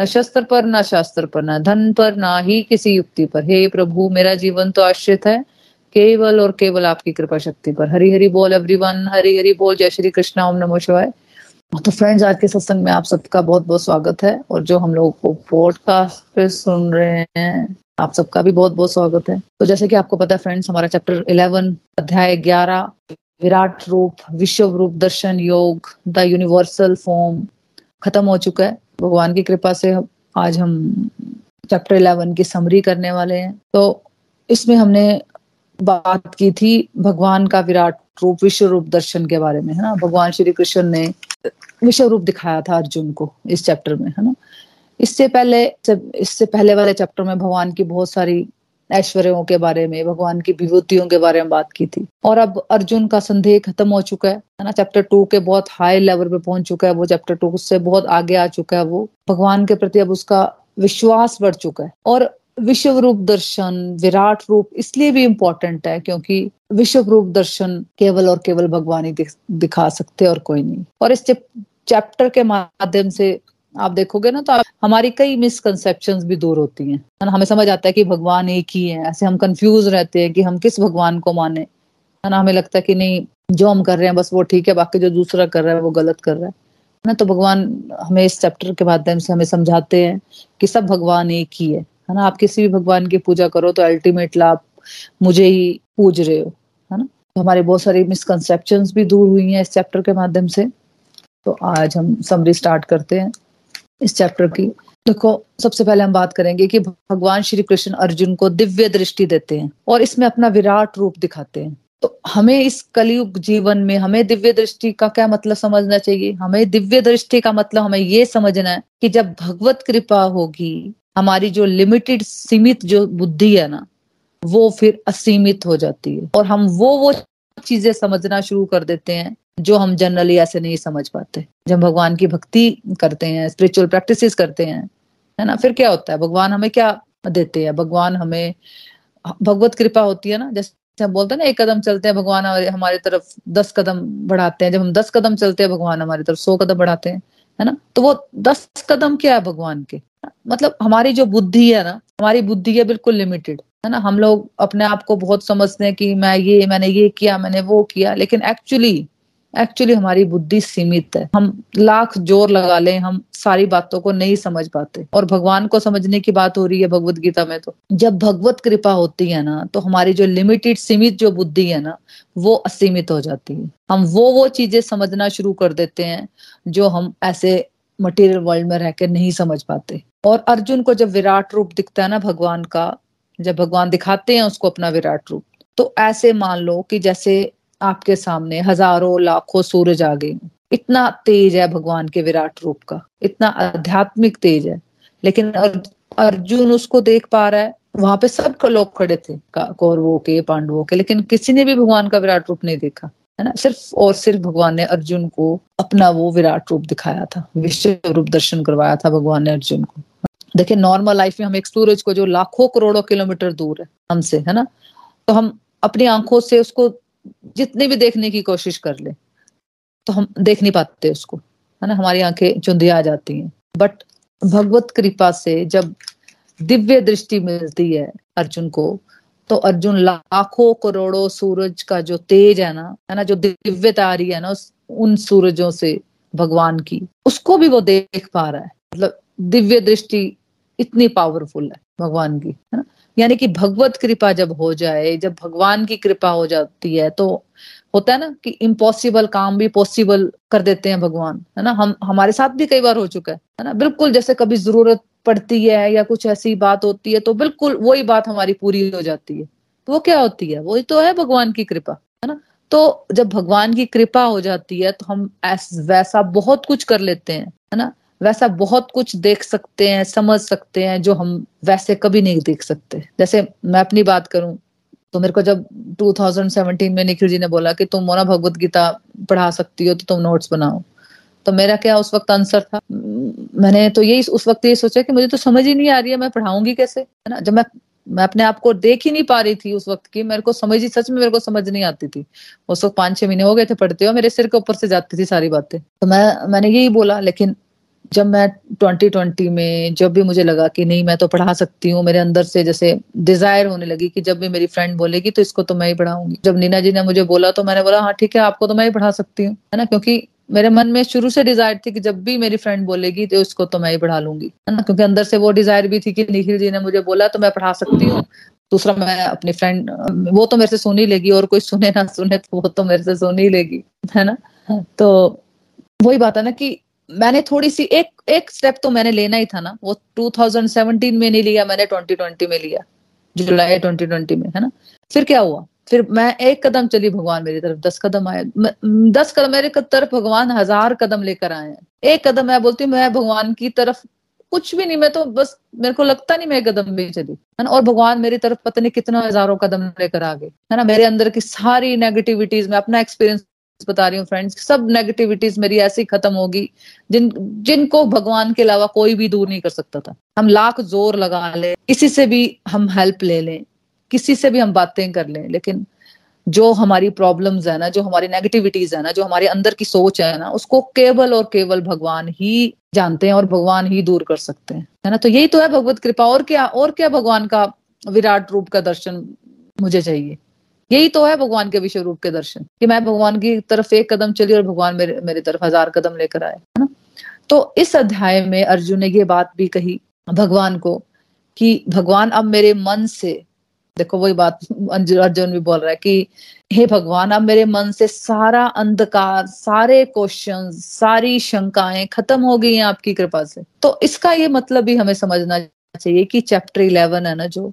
न शस्त्र पर, न शास्त्र पर, न धन पर, ना ही किसी युक्ति पर। हे प्रभु, मेरा जीवन तो आश्रित है। केवल और केवल आपकी कृपा शक्ति पर। हरी हरि बोल एवरीवन हरी हरि बोल, जय श्री कृष्ण, ओम नमो शिवाय। तो फ्रेंड्स आज के सत्संग में आप सबका बहुत बहुत स्वागत है। और जो हम लोग को पॉडकास्ट पे सुन रहे हैं, आप सबका भी बहुत बहुत स्वागत है। तो जैसे कि आपको पता है फ्रेंड्स हमारा चैप्टर इलेवन अध्याय ग्यारह, विराट रूप, विश्व रूप, दर्शन योग द यूनिवर्सल फॉर्म खत्म हो चुका है। भगवान की कृपा से आज हम चैप्टर इलेवन की समरी करने वाले हैं। तो इसमें हमने बात की थी भगवान का विराट रूप, विश्व रूप दर्शन के बारे में, है ना? भगवान श्री कृष्ण ने विश्व रूप दिखाया था अर्जुन को इस चैप्टर में, है ना? इससे पहले इससे पहले वाले चैप्टर में भगवान की बहुत सारी ऐश्वर्यों के बारे में, भगवान की विभूतियों के बारे में बात की थी। और अब अर्जुन का संदेह खत्म हो चुका है है ना? चैप्टर टू के बहुत हाई लेवल पे पहुँच चुका है वो चैप्टर टू उससे बहुत आगे आ चुका है वो। भगवान के प्रति अब उसका विश्वास बढ़ चुका है। और विश्व रूप दर्शन, विराट रूप इसलिए भी इम्पोर्टेंट है क्योंकि विश्व रूप दर्शन केवल और केवल भगवान ही दिखा सकते और कोई नहीं। और इस चैप्टर के माध्यम से आप देखोगे ना तो आप, हमारी कई मिसकनसेप्शन भी दूर होती हैं। हमें समझ आता है कि भगवान एक ही है। ऐसे हम कंफ्यूज रहते हैं कि हम किस भगवान को माने। है ना? हमें लगता है कि नहीं जो हम कर रहे हैं बस वो ठीक है बाकी जो दूसरा कर रहा है वो गलत कर रहा है। ना? तो भगवान हमें इस चैप्टर के माध्यम से हमें समझाते हैं कि सब भगवान एक ही है। है ना? आप किसी भी भगवान की पूजा करो तो अल्टीमेटली आप मुझे ही पूज रहे हो। है ना? तो हमारे बहुत सारी मिसकनसेप्शन भी दूर हुई हैं इस चैप्टर के माध्यम से। तो आज हम समरी स्टार्ट करते हैं। इस चैप्टर की। देखो, सबसे पहले हम बात करेंगे कि भगवान श्री कृष्ण अर्जुन को दिव्य दृष्टि देते हैं और इसमें अपना विराट रूप दिखाते हैं। तो हमें इस कलयुग जीवन में हमें दिव्य दृष्टि का क्या मतलब समझना चाहिए? हमें दिव्य दृष्टि का मतलब हमें ये समझना है कि जब भगवत कृपा होगी, हमारी जो लिमिटेड सीमित जो बुद्धि है ना, वो फिर असीमित हो जाती है। और हम वो वो चीज़ें समझना शुरू कर देते हैं जो हम जनरली ऐसे नहीं समझ पाते। जब भगवान की भक्ति करते हैं स्पिरिचुअल प्रैक्टिस करते हैं, है ना? फिर क्या होता है? भगवान हमें क्या देते हैं? भगवान हमें, भगवत कृपा होती है ना? जैसे हम बोलते हैं ना, एक कदम चलते हैं, भगवान हमारी तरफ़ दस कदम बढ़ाते हैं। जब हम दस कदम चलते हैं, भगवान हमारी तरफ़ सौ कदम बढ़ाते हैं, है ना? तो वो दस कदम क्या है भगवान के? मतलब हमारी जो बुद्धि है ना, हमारी बुद्धि है बिल्कुल लिमिटेड है ना? हम लोग अपने आप को बहुत समझते हैं कि मैं ये, मैंने ये किया, मैंने वो किया, लेकिन एक्चुअली एक्चुअली हमारी बुद्धि सीमित है। हम लाख ज़ोर लगा लें, हम सारी बातों को नहीं समझ पाते। और भगवान को समझने की बात हो रही है भगवत गीता में तो। जब भगवत कृपा होती है ना तो हमारी जो लिमिटेड सीमित जो बुद्धि है ना, वो असीमित हो जाती है। हम वो वो चीज़ें समझना शुरू कर देते हैं, जो हम ऐसे मटेरियल वर्ल्ड में रहकर नहीं समझ पाते। और अर्जुन को जब विराट रूप दिखता है ना भगवान का, जब भगवान दिखाते हैं उसको अपना विराट रूप तो ऐसे मान लो कि जैसे आपके सामने हज़ारों, लाखों सूरज आ गए। इतना तेज है भगवान के विराट रूप का। इतना आध्यात्मिक तेज है। लेकिन अर्जुन उसको देख पा रहा है। वहाँ पे सब लोग खड़े थे। कौरवों के, पांडवों के। लेकिन किसी ने भी भगवान का विराट रूप नहीं देखा। है ना? सिर्फ़ और सिर्फ़ भगवान ने अर्जुन को अपना वो विराट रूप दिखाया था। विश्व रूप दर्शन करवाया था भगवान ने अर्जुन को। देखिए नॉर्मल लाइफ में हम एक सूरज को जो लाखों करोड़ों किलोमीटर दूर है, हमसे, है ना? तो हम अपनी आँखों से उसको जितनी भी देखने की कोशिश कर ले तो हम देख नहीं पाते उसको। है ना? हमारी आँखें चुंधिया आ जाती हैं। बट भगवत कृपा से जब दिव्य दृष्टि मिलती है अर्जुन को तो अर्जुन लाखों करोड़ों सूरज का जो तेज है ना है ना, जो दिव्यता आ रही है ना, उस, उन सूरजों से भगवान की, उसको भी वो देख पा रहा है। मतलब दिव्य दृष्टि इतनी पावरफुल है भगवान की, है ना? यानी कि भगवत कृपा जब हो जाए, जब भगवान की कृपा हो जाती है तो होता है ना कि इम्पॉसिबल काम भी पॉसिबल कर देते हैं भगवान, है ना? हम, हमारे साथ भी कई बार हो चुका है है ना? बिल्कुल जैसे कभी ज़रूरत पड़ती है या कुछ ऐसी बात होती है तो बिल्कुल वही बात हमारी पूरी हो जाती है। तो वो क्या होती है? वही तो है भगवान की कृपा, है ना? तो जब भगवान की कृपा हो जाती है तो हम ऐस, वैसा बहुत कुछ कर लेते हैं, है ना? वैसा बहुत कुछ देख सकते हैं, समझ सकते हैं, जो हम वैसे कभी नहीं देख सकते। जैसे मैं अपनी बात करूँ तो मेरे को जब 2017 में निखिल जी ने बोला कि तुम मोना भगवत गीता पढ़ा सकती हो तो तुम नोट्स बनाओ। तो मेरा क्या उस वक्त आंसर था? मैंने तो यही उस वक्त ये सोचा कि मुझे तो समझ ही नहीं आ रही है, मैं पढ़ाऊँगी कैसे? है ना? जब मैं मैं अपने आप को देख ही नहीं पा रही थी उस वक्त की, मेरे को समझ ही, सच में मेरे को समझ नहीं आती थी। उस वक्त पाँच छह महीने हो गए थे पढ़ते हुए, मेरे सिर के ऊपर से जाती थी सारी बातें। तो मैं, मैंने यही बोला, लेकिन जब मैं 2020 में जब भी मुझे लगा कि नहीं, मैं तो पढ़ा सकती हूँ, मेरे अंदर से जैसे डिज़ायर होने लगी कि जब भी मेरी फ्रेंड बोलेगी तो इसको तो मैं ही पढ़ाऊँगी। जब नीना जी ने मुझे बोला तो मैंने बोला हाँ ठीक है, आपको तो मैं ही पढ़ा सकती हूँ। है ना? क्योंकि मेरे मन में शुरू से डिज़ायर थी कि जब भी मेरी फ्रेंड बोलेगी तो उसको तो मैं ही पढ़ा लूँगी। है ना? क्योंकि अंदर से वो डिज़ायर भी थी कि निखिल जी ने मुझे बोला तो मैं पढ़ा सकती हूँ। दूसरा, मैं अपनी फ्रेंड वो तो मेरे से सुन ही लेगी, और कोई सुने ना सुने तो वो तो मेरे से सुन ही लेगी। है ना? तो वही बात है ना कि मैंने थोड़ी सी, एक एक स्टेप तो मैंने लेना ही था ना। वो 2017 में नहीं लिया, मैंने 2020 में लिया। जुलाई 2020 में, है ना? फिर क्या हुआ? फिर मैं एक कदम चली भगवान मेरी तरफ़, दस कदम आए। दस कदम, मेरे तरफ़ भगवान हज़ार कदम लेकर आए हैं। एक कदम मैं बोलती हूँ, मैं भगवान की तरफ़ कुछ भी नहीं, मैं तो बस, मेरे को लगता नहीं मैं कदम भी चली। है ना? और भगवान मेरी तरफ़ पता नहीं कितना हज़ारों कदम लेकर आ गए। है ना? मेरे अंदर की सारी नेगेटिविटीज में अपना एक्सपीरियंस बता रही हूँ फ्रेंड्स सब नेगेटिविटीज मेरी ऐसी खत्म होगी, जिन, जिनको भगवान के अलावा कोई भी दूर नहीं कर सकता था। हम लाख ज़ोर लगा ले, किसी से भी हम हेल्प ले लें, किसी से भी हम बातें कर लें, लेकिन जो हमारी प्रॉब्लम्स है ना, जो हमारी नेगेटिविटीज है ना, जो हमारे अंदर की सोच है ना, उसको केवल और केवल भगवान ही जानते हैं और भगवान ही दूर कर सकते हैं। है ना? तो यही तो है भगवत कृपा। और क्या और क्या भगवान का विराट रूप का दर्शन मुझे चाहिए? यही तो है भगवान के विश्व रूप के दर्शन, कि मैं भगवान की तरफ़ एक कदम चली और भगवान मेरे, मेरी तरफ़ हज़ार कदम लेकर आए, है ना? तो इस अध्याय में अर्जुन ने ये बात भी कही भगवान को, कि भगवान अब मेरे मन से, देखो वही बात अर्जुन भी बोल रहा है कि, हे भगवान, अब मेरे मन से सारा अंधकार, सारे क्वेश्चन सारी शंकाएँ खत्म हो गई हैं आपकी कृपा से। तो इसका ये मतलब भी हमें समझना चाहिए कि चैप्टर इलेवन है ना जो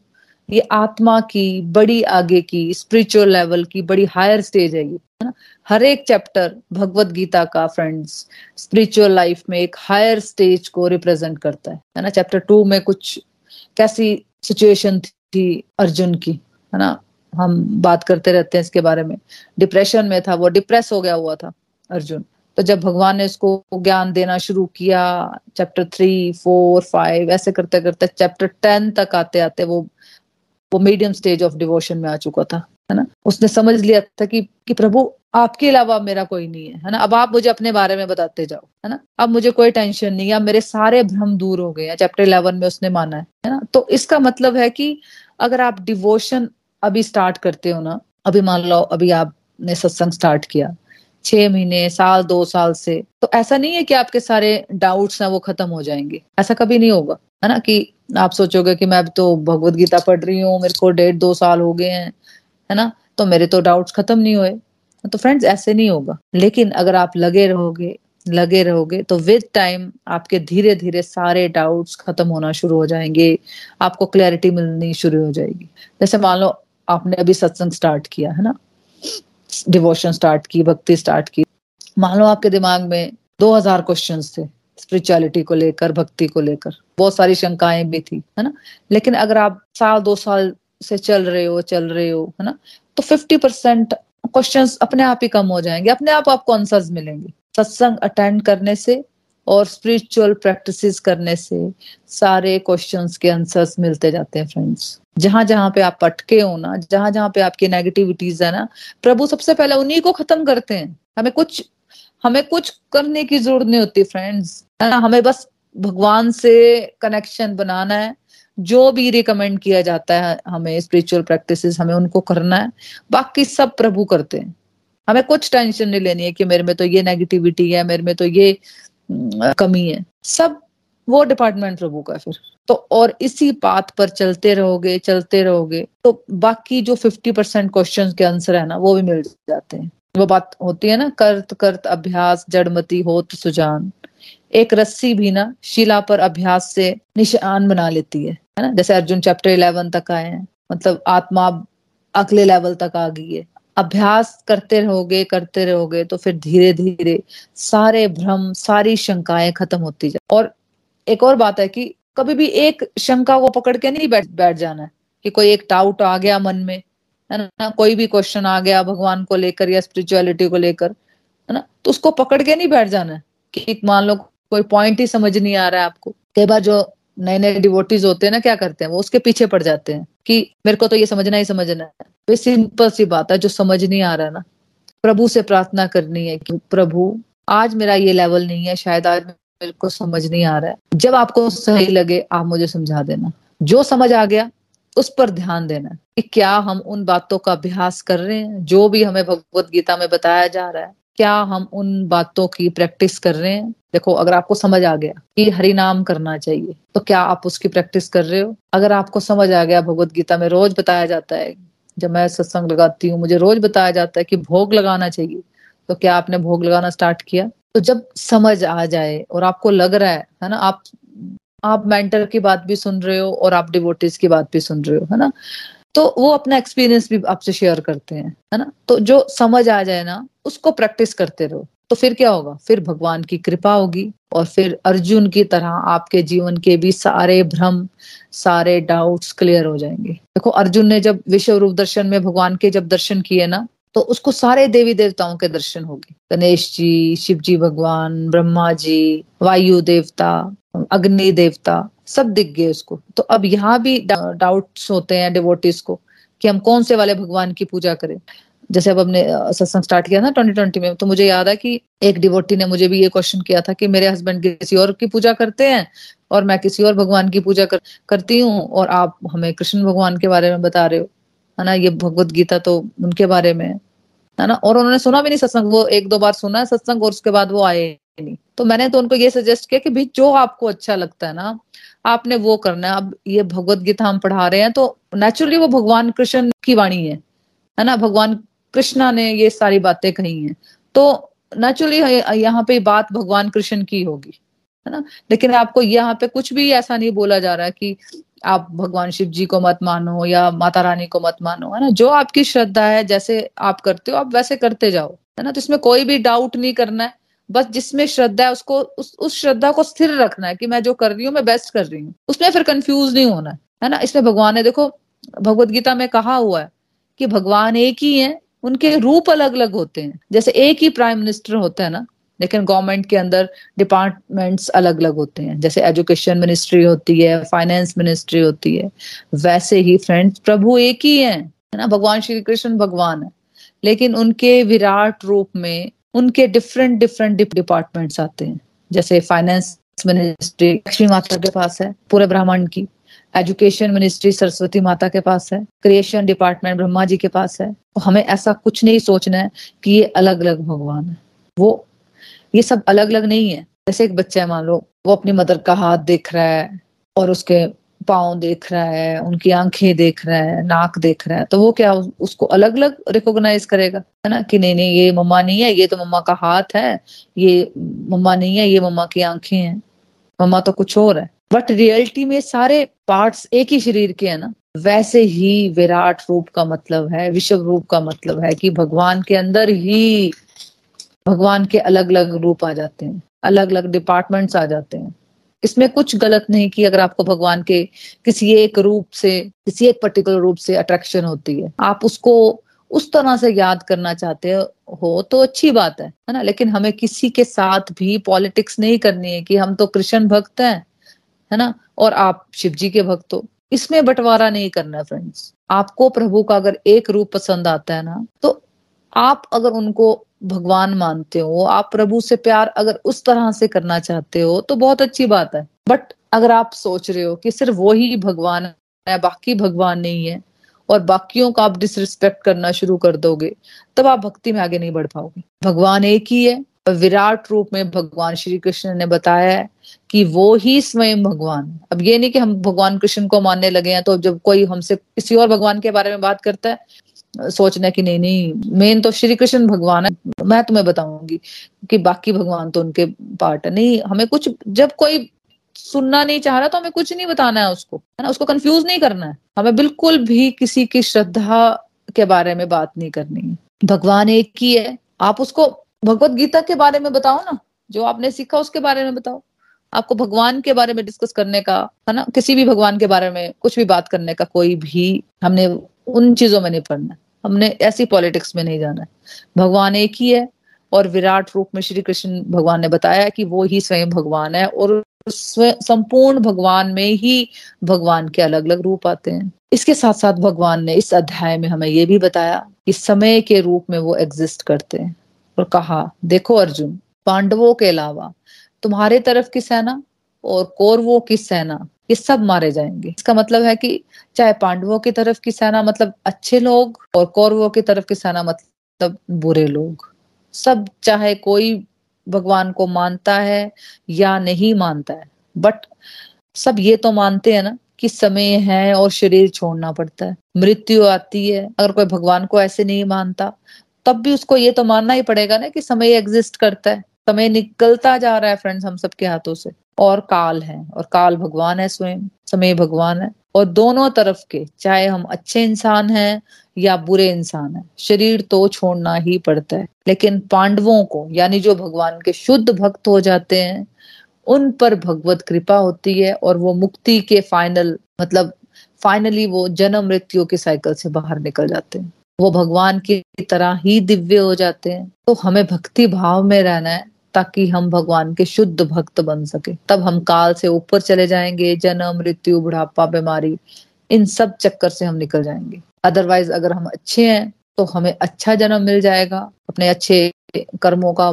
ये आत्मा की बड़ी आगे की स्पिरिचुअल लेवल की बड़ी हायर स्टेज है ये, है ना? हर एक चैप्टर भगवत गीता का फ्रेंड्स स्पिरिचुअल लाइफ में एक हायर स्टेज को रिप्रेजेंट करता है है ना? चैप्टर टू में कुछ कैसी सिचुएशन थी अर्जुन की, है ना? हम बात करते रहते हैं इसके बारे में। डिप्रेशन में था, वो डिप्रेस हो गया हुआ था अर्जुन। तो जब भगवान ने उसको ज्ञान देना शुरू किया चैप्टर थ्री फोर फाइव ऐसे करते करते चैप्टर टेन तक आते आते वो वो मीडियम स्टेज ऑफ़ डिवोशन में आ चुका था, है ना? उसने समझ लिया था कि कि प्रभु, आपके अलावा मेरा कोई नहीं है है ना? अब आप मुझे अपने बारे में बताते जाओ, है ना? अब मुझे कोई टेंशन नहीं है मेरे सारे भ्रम दूर हो गए हैं चैप्टर इलेवन में उसने माना है है ना? तो इसका मतलब है कि अगर आप डिवोशन अभी स्टार्ट करते हो ना, अभी मान लो, अभी आपने सत्संग स्टार्ट किया, छह महीने, साल, दो साल से तो ऐसा नहीं है कि आपके सारे डाउट्स हैं, वो खत्म हो जाएँगे, ऐसा कभी नहीं होगा। है ना कि आप सोचोगे कि मैं अब तो भगवत गीता पढ़ रही हूँ, मेरे को डेढ़ दो साल हो गए हैं, है ना? तो मेरे तो डाउट्स खत्म नहीं हुए। तो फ्रेंड्स ऐसे नहीं होगा। लेकिन अगर आप लगे रहोगे लगे रहोगे तो विद टाइम आपके धीरे धीरे सारे डाउट्स खत्म होना शुरू हो जाएँगे। आपको क्लैरिटी मिलनी शुरू हो जाएगी। जैसे मान लो, आपने अभी सत्संग स्टार्ट किया, है ना? डिवोशन स्टार्ट की, भक्ति स्टार्ट की। मान लो आपके दिमाग में दो हज़ार क्वेश्चन थे स्पिरिचुअलिटी को लेकर, भक्ति को लेकर। बहुत सारी शंकाएँ भी थी, है ना? लेकिन अगर आप साल, दो साल से चल रहे हो, चल रहे हो, है ना? तो फिफ्टी परसेंट क्वेश्चन अपने आप ही कम हो जाएँगे, अपने आप आपको आंसर्स मिलेंगे। सत्संग अटेंड करने से और स्पिरिचुअल प्रैक्टिसेस करने से सारे क्वेश्चंस के आंसर्स मिलते जाते हैं फ्रेंड्स जहाँ जहाँ पे आप अटके हो ना, जहाँ जहाँ पे आपकी नेगेटिविटीज है ना, प्रभु सबसे पहले उन्हीं को खत्म करते हैं। हमें कुछ हमें कुछ करने की ज़रूरत नहीं होती फ्रेंड्स है ना? हमें बस भगवान से कनेक्शन बनाना है, जो भी रिकमेंड किया जाता है हमें स्पिरिचुअल प्रैक्टिसेस हमें, उनको करना है। बाकी सब प्रभु करते हैं। हमें कुछ टेंशन नहीं लेनी है कि मेरे में तो ये नेगेटिविटी है, मेरे में तो ये कमी है। सब वो डिपार्टमेंट प्रभु का फिर। तो और इसी बात पर चलते रहोगे चलते रहोगे तो बाकी जो फिफ्टी परसेंट क्वेश्चन के आंसर है ना, वो भी मिल जाते हैं। वो बात होती है ना, करत करत, अभ्यास जड़मती होत, सुजान। एक रस्सी भी ना शिला पर अभ्यास से निशान बना लेती है है ना? जैसे अर्जुन चैप्टर इलेवन तक आए हैं मतलब आत्मा अगले लेवल तक आ गई है। अभ्यास करते रहोगे करते रहोगे तो फिर धीरे धीरे सारे भ्रम, सारी शंकाएँ खत्म होती जाए और एक और बात है कि कभी भी एक शंका को पकड़ के नहीं बैठ बैठ जाना है कि कोई एक डाउट आ गया मन में, है ना? कोई भी क्वेश्चन आ गया भगवान को लेकर या स्पिरिचुअलिटी को लेकर, है ना? तो उसको पकड़ के नहीं बैठ जाना है कि मान लो कोई पॉइंट ही समझ नहीं आ रहा है आपको। कई बार जो नए नए डिवोटीज होते हैं ना, क्या करते हैं, वो उसके पीछे पड़ जाते हैं कि मेरे को तो ये समझना ही समझना है। तो सिंपल सी बात है, जो समझ नहीं आ रहा ना। प्रभु से प्रार्थना करनी है कि, प्रभु, आज मेरा ये लेवल नहीं है, शायद आज मेरे को समझ नहीं आ रहा है। जब आपको सही लगे, आप मुझे समझा देना। जो समझ आ गया, उस पर ध्यान देना कि क्या हम उन बातों का अभ्यास कर रहे हैं, जो भी हमें भगवत गीता में बताया जा रहा है। क्या हम उन बातों की प्रैक्टिस कर रहे हैं? देखो, अगर आपको समझ आ गया कि हरि नाम करना चाहिए तो क्या आप उसकी प्रैक्टिस कर रहे हो? अगर आपको समझ आ गया भगवत गीता में रोज बताया जाता है, जब मैं सत्संग लगाती हूँ, मुझे रोज बताया जाता है कि भोग लगाना चाहिए तो क्या आपने भोग लगाना स्टार्ट किया? तो जब समझ आ जाए और आपको लग रहा है है ना, आप आप मेंटर की बात भी सुन रहे हो और आप डिवोटिस की बात भी सुन रहे हो, है ना? तो वो अपना एक्सपीरियंस भी आपसे शेयर करते हैं, है ना? तो जो समझ आ जाए ना, उसको प्रैक्टिस करते रहो। तो फिर क्या होगा? फिर भगवान की कृपा होगी और फिर अर्जुन की तरह आपके जीवन के भी सारे भ्रम, सारे डाउट्स क्लियर हो जाएँगे। देखो, अर्जुन ने जब विश्व रूप दर्शन में भगवान के जब दर्शन किए ना तो उसको सारे देवी देवताओं के दर्शन हो गए। गणेश जी, शिव जी भगवान, ब्रह्मा जी, वायु देवता, अग्नि देवता सब दिख गए उसको। तो अब यहाँ भी डाउट्स होते हैं डिवोटिस को कि हम कौन से वाले भगवान की पूजा करें। जैसे अब हमने सत्संग स्टार्ट किया था ट्वेंटी ट्वेंटी में तो मुझे याद है कि एक डिवोटी ने मुझे भी ये क्वेश्चन किया था कि मेरे हस्बैंड किसी और की पूजा करते हैं और मैं किसी और भगवान की पूजा कर, करती हूँ और आप हमें कृष्ण भगवान के बारे में बता रहे हो। है ना ये भगवत गीता तो उनके बारे में है ना और उन्होंने सुना भी नहीं सत्संग वो एक दो बार सुना है सत्संग और उसके बाद वो आए। नहीं। तो मैंने तो उनको ये सजेस्ट किया कि भाई, जो आपको अच्छा लगता है ना, आपने वो करना है। अब ये भगवत गीता हम पढ़ा रहे हैं तो नेचुरली वो भगवान कृष्ण की वाणी है है ना? भगवान कृष्णा ने ये सारी बातें कही हैं। तो नेचुरली यहाँ पे बात भगवान कृष्ण की होगी, है ना? लेकिन आपको यहाँ पे कुछ भी ऐसा नहीं बोला जा रहा कि आप भगवान शिव जी को मत मानो या माता रानी को मत मानो, है ना? जो आपकी श्रद्धा है, जैसे आप करते हो, आप वैसे करते जाओ, है ना? तो इसमें कोई भी डाउट नहीं करना है। बस जिसमें श्रद्धा है, उसको, उस उस श्रद्धा को स्थिर रखना है कि मैं जो कर रही हूँ, मैं बेस्ट कर रही हूँ। उसमें फिर कंफ्यूज नहीं होना, है ना? इसमें भगवान ने, देखो, भगवत गीता में कहा हुआ है कि भगवान एक ही है, उनके रूप अलग अलग होते हैं। जैसे एक ही प्राइम मिनिस्टर होता है ना, लेकिन गवर्नमेंट के अंदर डिपार्टमेंट्स अलग अलग होते हैं। जैसे एजुकेशन मिनिस्ट्री होती है फाइनेंस मिनिस्ट्री होती है, वैसे ही फ्रेंड्स प्रभु एक ही, है ना? भगवान श्री कृष्ण भगवान है। लेकिन उनके विराट रूप में उनके डिफरेंट डिफरेंट डिपार्टमेंट्स आते हैं। जैसे फाइनेंस मिनिस्ट्री लक्ष्मी माता के पास है, पूरे ब्राह्मण की। एजुकेशन मिनिस्ट्री सरस्वती माता के पास है क्रिएशन डिपार्टमेंट ब्रह्मा जी के पास है। तो हमें ऐसा कुछ नहीं सोचना है कि ये अलग अलग भगवान है। वो, ये सब अलग अलग नहीं है। जैसे एक बच्चा है, मान लो, वो अपनी मदर का हाथ देख रहा है और उसके पाँव देख रहा है, उनकी आँखें देख रहा है, नाक देख रहा है तो वो क्या उसको अलग अलग रिकॉग्नाइज करेगा? है ना? कि नहीं नहीं, ये मम्मा नहीं है, ये तो मम्मा का हाथ है, ये मम्मा नहीं है, ये मम्मा की आँखें हैं। मम्मा तो कुछ और है। बट रियलिटी में सारे पार्ट्स एक ही शरीर के है ना? वैसे ही विराट रूप का मतलब है, विश्व रूप का मतलब है कि भगवान के अंदर ही भगवान के अलग अलग रूप आ जाते हैं अलग अलग डिपार्टमेंट्स आ जाते हैं। इसमें कुछ गलत नहीं कि अगर आपको भगवान के किसी एक रूप से, किसी एक पर्टिकुलर रूप से अट्रैक्शन होती है। आप उसको उस तरह से याद करना चाहते हो तो अच्छी बात है है ना? लेकिन हमें किसी के साथ भी पॉलिटिक्स नहीं करनी है कि हम तो कृष्ण भक्त हैं, है ना? और आप शिव जी के भक्त हो। इसमें बंटवारा नहीं करना फ्रेंड्स आपको प्रभु का अगर एक रूप पसंद आता है ना तो आप अगर उनको भगवान मानते हो, आप प्रभु से प्यार अगर उस तरह से करना चाहते हो तो बहुत अच्छी बात है। बट अगर आप सोच रहे हो कि सिर्फ़ वो ही भगवान है, बाकी भगवान नहीं है, और बाकियों का आप डिसरिस्पेक्ट करना शुरू कर दोगे, तब आप भक्ति में आगे नहीं बढ़ पाओगे। भगवान एक ही है। विराट रूप में भगवान श्री कृष्ण ने बताया है कि वो ही स्वयं भगवान अब ये नहीं कि हम भगवान कृष्ण को मानने लगे हैं तो जब कोई हमसे किसी और भगवान के बारे में बात करता है सोचना कि नहीं नहीं मेन तो श्री कृष्ण भगवान है। मैं तुम्हें बताऊँगी कि बाकी भगवान तो उनके पार्ट है। नहीं, हमें कुछ, जब कोई सुनना नहीं चाह रहा तो हमें कुछ नहीं बताना है उसको, है ना? उसको कंफ्यूज नहीं करना है। हमें बिल्कुल भी किसी की श्रद्धा के बारे में बात नहीं करनी है। भगवान एक ही है। आप उसको भगवत गीता के बारे में बताओ ना। जो आपने सीखा उसके बारे में बताओ। आपको भगवान के बारे में डिस्कस करने का, है ना? किसी भी भगवान के बारे में कुछ भी बात करने का कोई भी हमने उन चीज़ों में नहीं पढ़ना। हमने ऐसी पॉलिटिक्स में नहीं जाना है। भगवान एक ही है और विराट रूप में श्री कृष्ण भगवान ने बताया कि वो ही स्वयं भगवान है और संपूर्ण भगवान में ही भगवान के अलग अलग रूप आते हैं। इसके साथ साथ भगवान ने इस अध्याय में हमें ये भी बताया कि समय के रूप में वो एग्जिस्ट करते हैं और कहा, देखो अर्जुन, पांडवों के अलावा तुम्हारे तरफ़ की सेना और कौरवों की सेना ये सब मारे जाएँगे। इसका मतलब है कि चाहे पांडवों की तरफ़ की सेना मतलब अच्छे लोग और कौरवों की तरफ़ की सेना मतलब बुरे लोग। सब चाहे कोई भगवान को मानता है या नहीं मानता है बट सब ये तो मानते हैं ना कि समय है और शरीर छोड़ना पड़ता है। मृत्यु आती है, अगर कोई भगवान को ऐसे नहीं मानता, तब भी उसको ये तो मानना ही पड़ेगा ना कि समय एग्जिस्ट करता है, समय निकलता जा रहा है फ्रेंड्स हम सबके हाथों से। और काल है, और काल भगवान है स्वयं समय भगवान है। और दोनों तरफ़ के, चाहे हम अच्छे इंसान हैं या बुरे इंसान हैं, शरीर तो छोड़ना ही पड़ता है। लेकिन पांडवों को, यानी जो भगवान के शुद्ध भक्त हो जाते हैं, उन पर भगवत कृपा होती है और वो मुक्ति के फाइनल मतलब फाइनली वो जन्म मृत्यु के साइकिल से बाहर निकल जाते हैं। वो भगवान की तरह ही दिव्य हो जाते हैं। तो हमें भक्ति भाव में रहना है। ताकि हम भगवान के शुद्ध भक्त बन सके। तब हम काल से ऊपर चले जाएँगे, जन्म, मृत्यु, बुढ़ापा, बीमारी, इन सब चक्कर से हम निकल जाएँगे। अदरवाइज़ अगर हम अच्छे हैं तो हमें अच्छा जन्म मिल जाएगा अपने अच्छे कर्मों का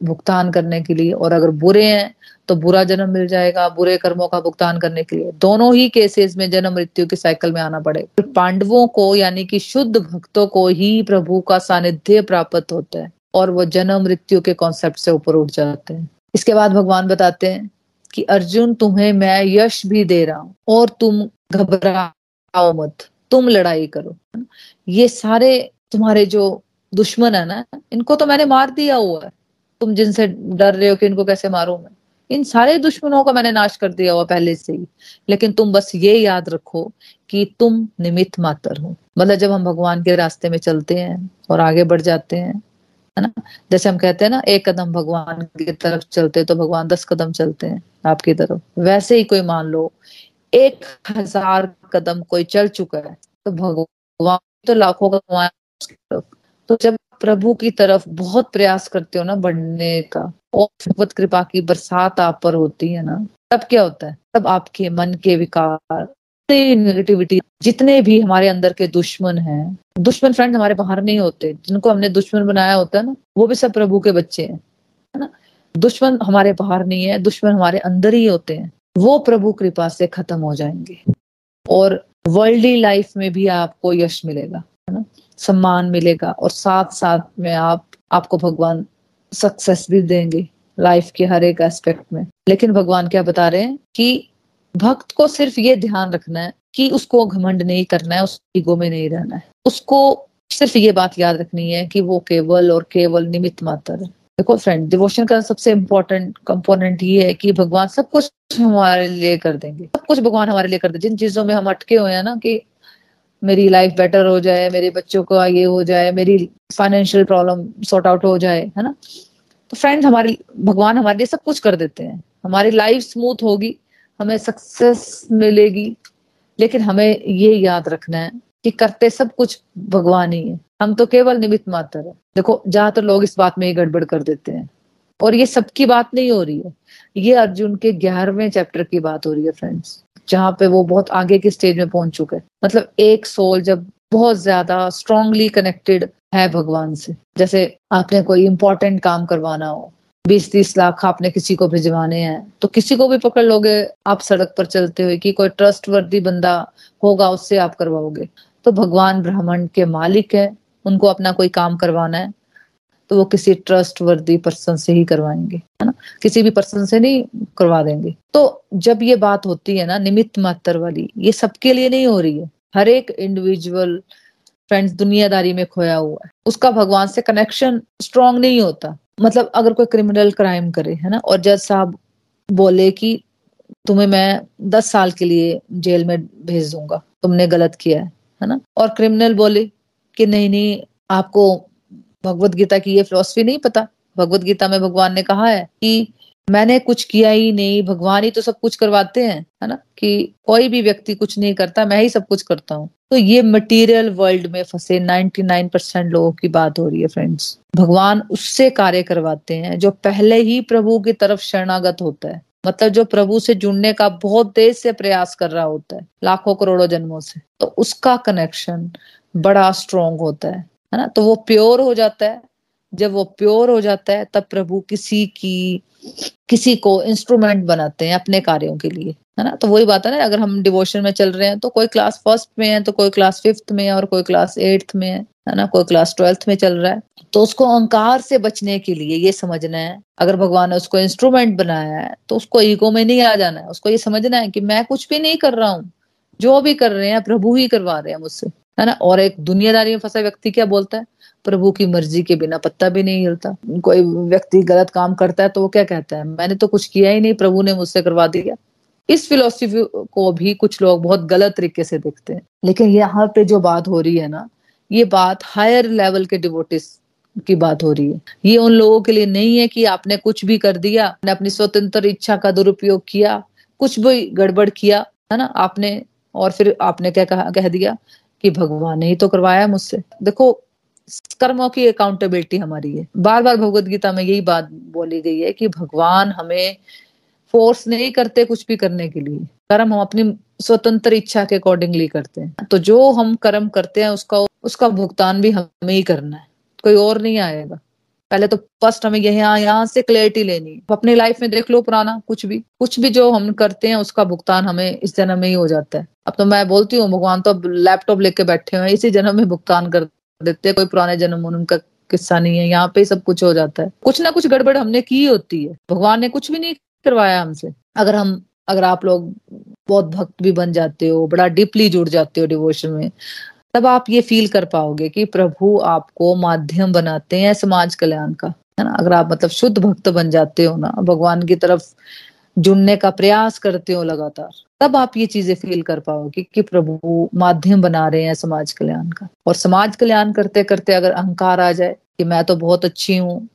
भुगतान करने के लिए। और अगर बुरे हैं तो बुरा जन्म मिल जाएगा बुरे कर्मों का भुगतान करने के लिए। दोनों ही केसेस में जन्म, मृत्यु के साइकिल में आना पड़ेगा पांडवों को, यानी कि शुद्ध भक्तों को ही प्रभु का सानिध्य प्राप्त होता है। और वो जन्म मृत्यु के कॉन्सेप्ट से ऊपर उठ जाते हैं। इसके बाद भगवान बताते हैं कि, अर्जुन, तुम्हें मैं यश भी दे रहा हूँ और तुम घबराओ मत, तुम लड़ाई करो। ये सारे तुम्हारे जो दुश्मन है ना, इनको तो मैंने मार दिया हुआ है। तुम जिनसे डर रहे हो कि इनको कैसे मारू मैं? इन सारे दुश्मनों का मैंने नाश कर दिया हुआ पहले से ही। लेकिन तुम बस ये याद रखो कि तुम निमित मात्र हो। मतलब जब हम भगवान के रास्ते में चलते हैं और आगे बढ़ जाते हैं है ना? जैसे हम कहते हैं ना, एक कदम भगवान की तरफ़ चलते तो भगवान दस कदम चलते हैं आपकी तरफ़। वैसे ही कोई मान लो, एक हज़ार कदम कोई चल चुका है तो भगवान तो लाखों का तो जब प्रभु की तरफ़ बहुत प्रयास करते हो ना बढ़ने का, और भगवत कृपा की बरसात आप पर होती है ना, तब क्या होता है? तब आपके मन के विकार नेगेटिविटी जितने भी हमारे अंदर के दुश्मन हैं, दुश्मन फ्रेंड हमारे बाहर नहीं होते, जिनको हमने दुश्मन बनाया होता है ना, वो भी सब प्रभु के बच्चे हैं, है ना? दुश्मन हमारे बाहर नहीं है, दुश्मन हमारे अंदर ही होते हैं, वो प्रभु कृपा से खत्म हो जाएँगे। और वर्ल्डली लाइफ में भी आपको यश मिलेगा, है ना? सम्मान मिलेगा, और साथ साथ में आप, आपको भगवान सक्सेस भी देंगे लाइफ के हर एक एस्पेक्ट में। लेकिन भगवान क्या बता रहे हैं कि भक्त को सिर्फ़ ये ध्यान रखना है कि उसको घमंड नहीं करना है, उस ईगो में नहीं रहना है। उसको सिर्फ़ ये बात याद रखनी है कि वो केवल और केवल निमित्त मात्र देखो फ्रेंड डिवोशन का सबसे इम्पोर्टेंट कंपोनेंट ये है कि भगवान सब कुछ हमारे लिए कर देंगे। सब कुछ भगवान हमारे लिए कर दे। जिन चीज़ों में हम अटके हुए हैं ना कि मेरी लाइफ बेटर हो जाए, मेरे बच्चों को ये हो जाए, मेरी फाइनेंशियल प्रॉब्लम सॉर्ट आउट हो जाए, है ना? तो फ्रेंड हमारे, भगवान हमारे लिए सब कुछ कर देते हैं। हमारी लाइफ स्मूथ होगी। हमें सक्सेस मिलेगी। लेकिन हमें ये याद रखना है कि करते सब कुछ भगवान ही है। हम तो केवल निमित्त मात्र है। देखो ज़्यादातर तो लोग इस बात में ही गड़बड़ कर देते हैं। और ये सबकी बात नहीं हो रही है। ये अर्जुन के ग्यारहवें चैप्टर की बात हो रही है फ्रेंड्स जहाँ पे वो बहुत आगे की स्टेज में पहुँच चुके हैं। मतलब एक सोल जब बहुत ज़्यादा स्ट्रांगली कनेक्टेड है भगवान से। जैसे आपने कोई इंपॉर्टेंट काम करवाना हो बीस तीस लाख आपने किसी को भिजवाने हैं तो किसी को भी पकड़ लोगे आप सड़क पर चलते हुए कि कोई ट्रस्ट वर्दी बंदा होगा, उससे आप करवाओगे। तो भगवान ब्राह्मण के मालिक है, उनको अपना कोई काम करवाना है तो वो किसी ट्रस्ट वर्दी पर्सन से ही करवाएँगे, है ना? किसी भी पर्सन से नहीं करवा देंगे। तो जब ये बात होती है ना, निमित्त मात्र वाली, ये सबके लिए नहीं हो रही है। हर एक इंडिविजुअल फ्रेंड्स दुनियादारी में खोया हुआ है। उसका भगवान से कनेक्शन स्ट्रांग नहीं होता। मतलब अगर कोई क्रिमिनल क्राइम करे, है ना? और जज साहब बोले कि तुम्हें मैं दस साल के लिए जेल में भेज दूँगा, तुमने गलत किया है है ना? और क्रिमिनल बोले कि नहीं नहीं, आपको भगवत गीता की ये फिलोसफी नहीं पता। भगवत गीता में भगवान ने कहा है कि मैंने कुछ किया ही नहीं, भगवान ही तो सब कुछ करवाते हैं, है ना? कि कोई भी व्यक्ति कुछ नहीं करता, मैं ही सब कुछ करता हूँ। तो ये मटेरियल वर्ल्ड में फंसे 99 परसेंट लोगों की बात हो रही है फ्रेंड्स भगवान उससे कार्य करवाते हैं, जो पहले ही प्रभु की तरफ़ शरणागत होता है। मतलब जो प्रभु से जुड़ने का बहुत देर से प्रयास कर रहा होता है, लाखों करोड़ों जन्मों से। तो उसका कनेक्शन बड़ा स्ट्रोंग होता है है ना? तो वो प्योर हो जाता है। जब वो प्योर हो जाता है, तब प्रभु किसी की किसी को इंस्ट्रूमेंट बनाते हैं अपने कार्यों के लिए, है ना? तो वही बात है ना, अगर हम डिवोशन में चल रहे हैं तो कोई क्लास फ़र्स्ट में है तो कोई क्लास फिफ्थ में है और कोई क्लास एट्थ में है है ना? कोई क्लास ट्वेल्थ में चल रहा है। तो उसको अहंकार से बचने के लिए ये समझना है। अगर भगवान ने उसको इंस्ट्रूमेंट बनाया है तो उसको ईगो में नहीं आ जाना है। उसको ये समझना है कि मैं कुछ भी नहीं कर रहा हूँ। जो भी कर रहे हैं, प्रभु ही करवा रहे हैं मुझसे, है ना? और एक दुनियादारी में फंसा व्यक्ति क्या बोलता है? प्रभु की मर्ज़ी के बिना, पत्ता भी नहीं हिलता। कोई व्यक्ति गलत काम करता है तो वो क्या कहता है? मैंने तो कुछ किया ही नहीं, प्रभु ने मुझसे करवा दिया। इस फिलोसफी को भी कुछ लोग बहुत गलत तरीके से देखते हैं। लेकिन यहाँ पे जो बात हो रही है ना, ये बात हायर लेवल के डिवोटिस की बात हो रही है। ये उन लोगों के लिए नहीं है कि आपने कुछ भी कर दिया, आपने अपनी स्वतंत्र इच्छा का दुरुपयोग किया, कुछ भी गड़बड़ किया, है ना? आपने, और फिर आपने क्या कहा, कह दिया कि भगवान ने ही तो करवाया मुझसे। देखो कर्मों की अकाउंटेबिलिटी हमारी है। बार बार भगवत गीता में यही बात बोली गई है कि भगवान हमें फोर्स नहीं करते कुछ भी करने के लिए। कर्म हम अपनी स्वतंत्र इच्छा के अकॉर्डिंगली करते हैं। तो जो हम कर्म करते हैं, उसका उसका भुगतान भी हमें ही करना है। कोई और नहीं आएगा। पहले तो फ़र्स्ट हमें यहाँ यहाँ से क्लियरिटी लेनी है। अपनी लाइफ में देख लो पुराना, कुछ भी। कुछ भी जो हम करते हैं, उसका भुगतान हमें इस जन्म में ही हो जाता है। अब तो मैं बोलती हूँ, भगवान तो अब लैपटॉप लेके बैठे हुए इसी जन्म में भुगतान कर देते कोई पुराने जन्म उनका किस्सा नहीं है। यहाँ पे सब कुछ हो जाता है। कुछ ना कुछ गड़बड़ हमने की होती है। भगवान ने कुछ भी नहीं करवाया हमसे। अगर हम, अगर आप लोग बहुत भक्त भी बन जाते हो, बड़ा डीपली जुड़ जाते हो डिवोशन में, तब आप ये फील कर पाओगे कि प्रभु आपको माध्यम बनाते हैं समाज कल्याण का। है ना? अगर आप मतलब शुद्ध भक्त बन जाते हो ना, भगवान की तरफ़ जुड़ने का प्रयास करते हो लगातार तब आप ये चीज़ें फील कर पाओगे कि प्रभु माध्यम बना रहे हैं समाज कल्याण का। और समाज कल्याण करते करते अगर अहंकार आ जाए कि मैं तो बहुत अच्छी हूँ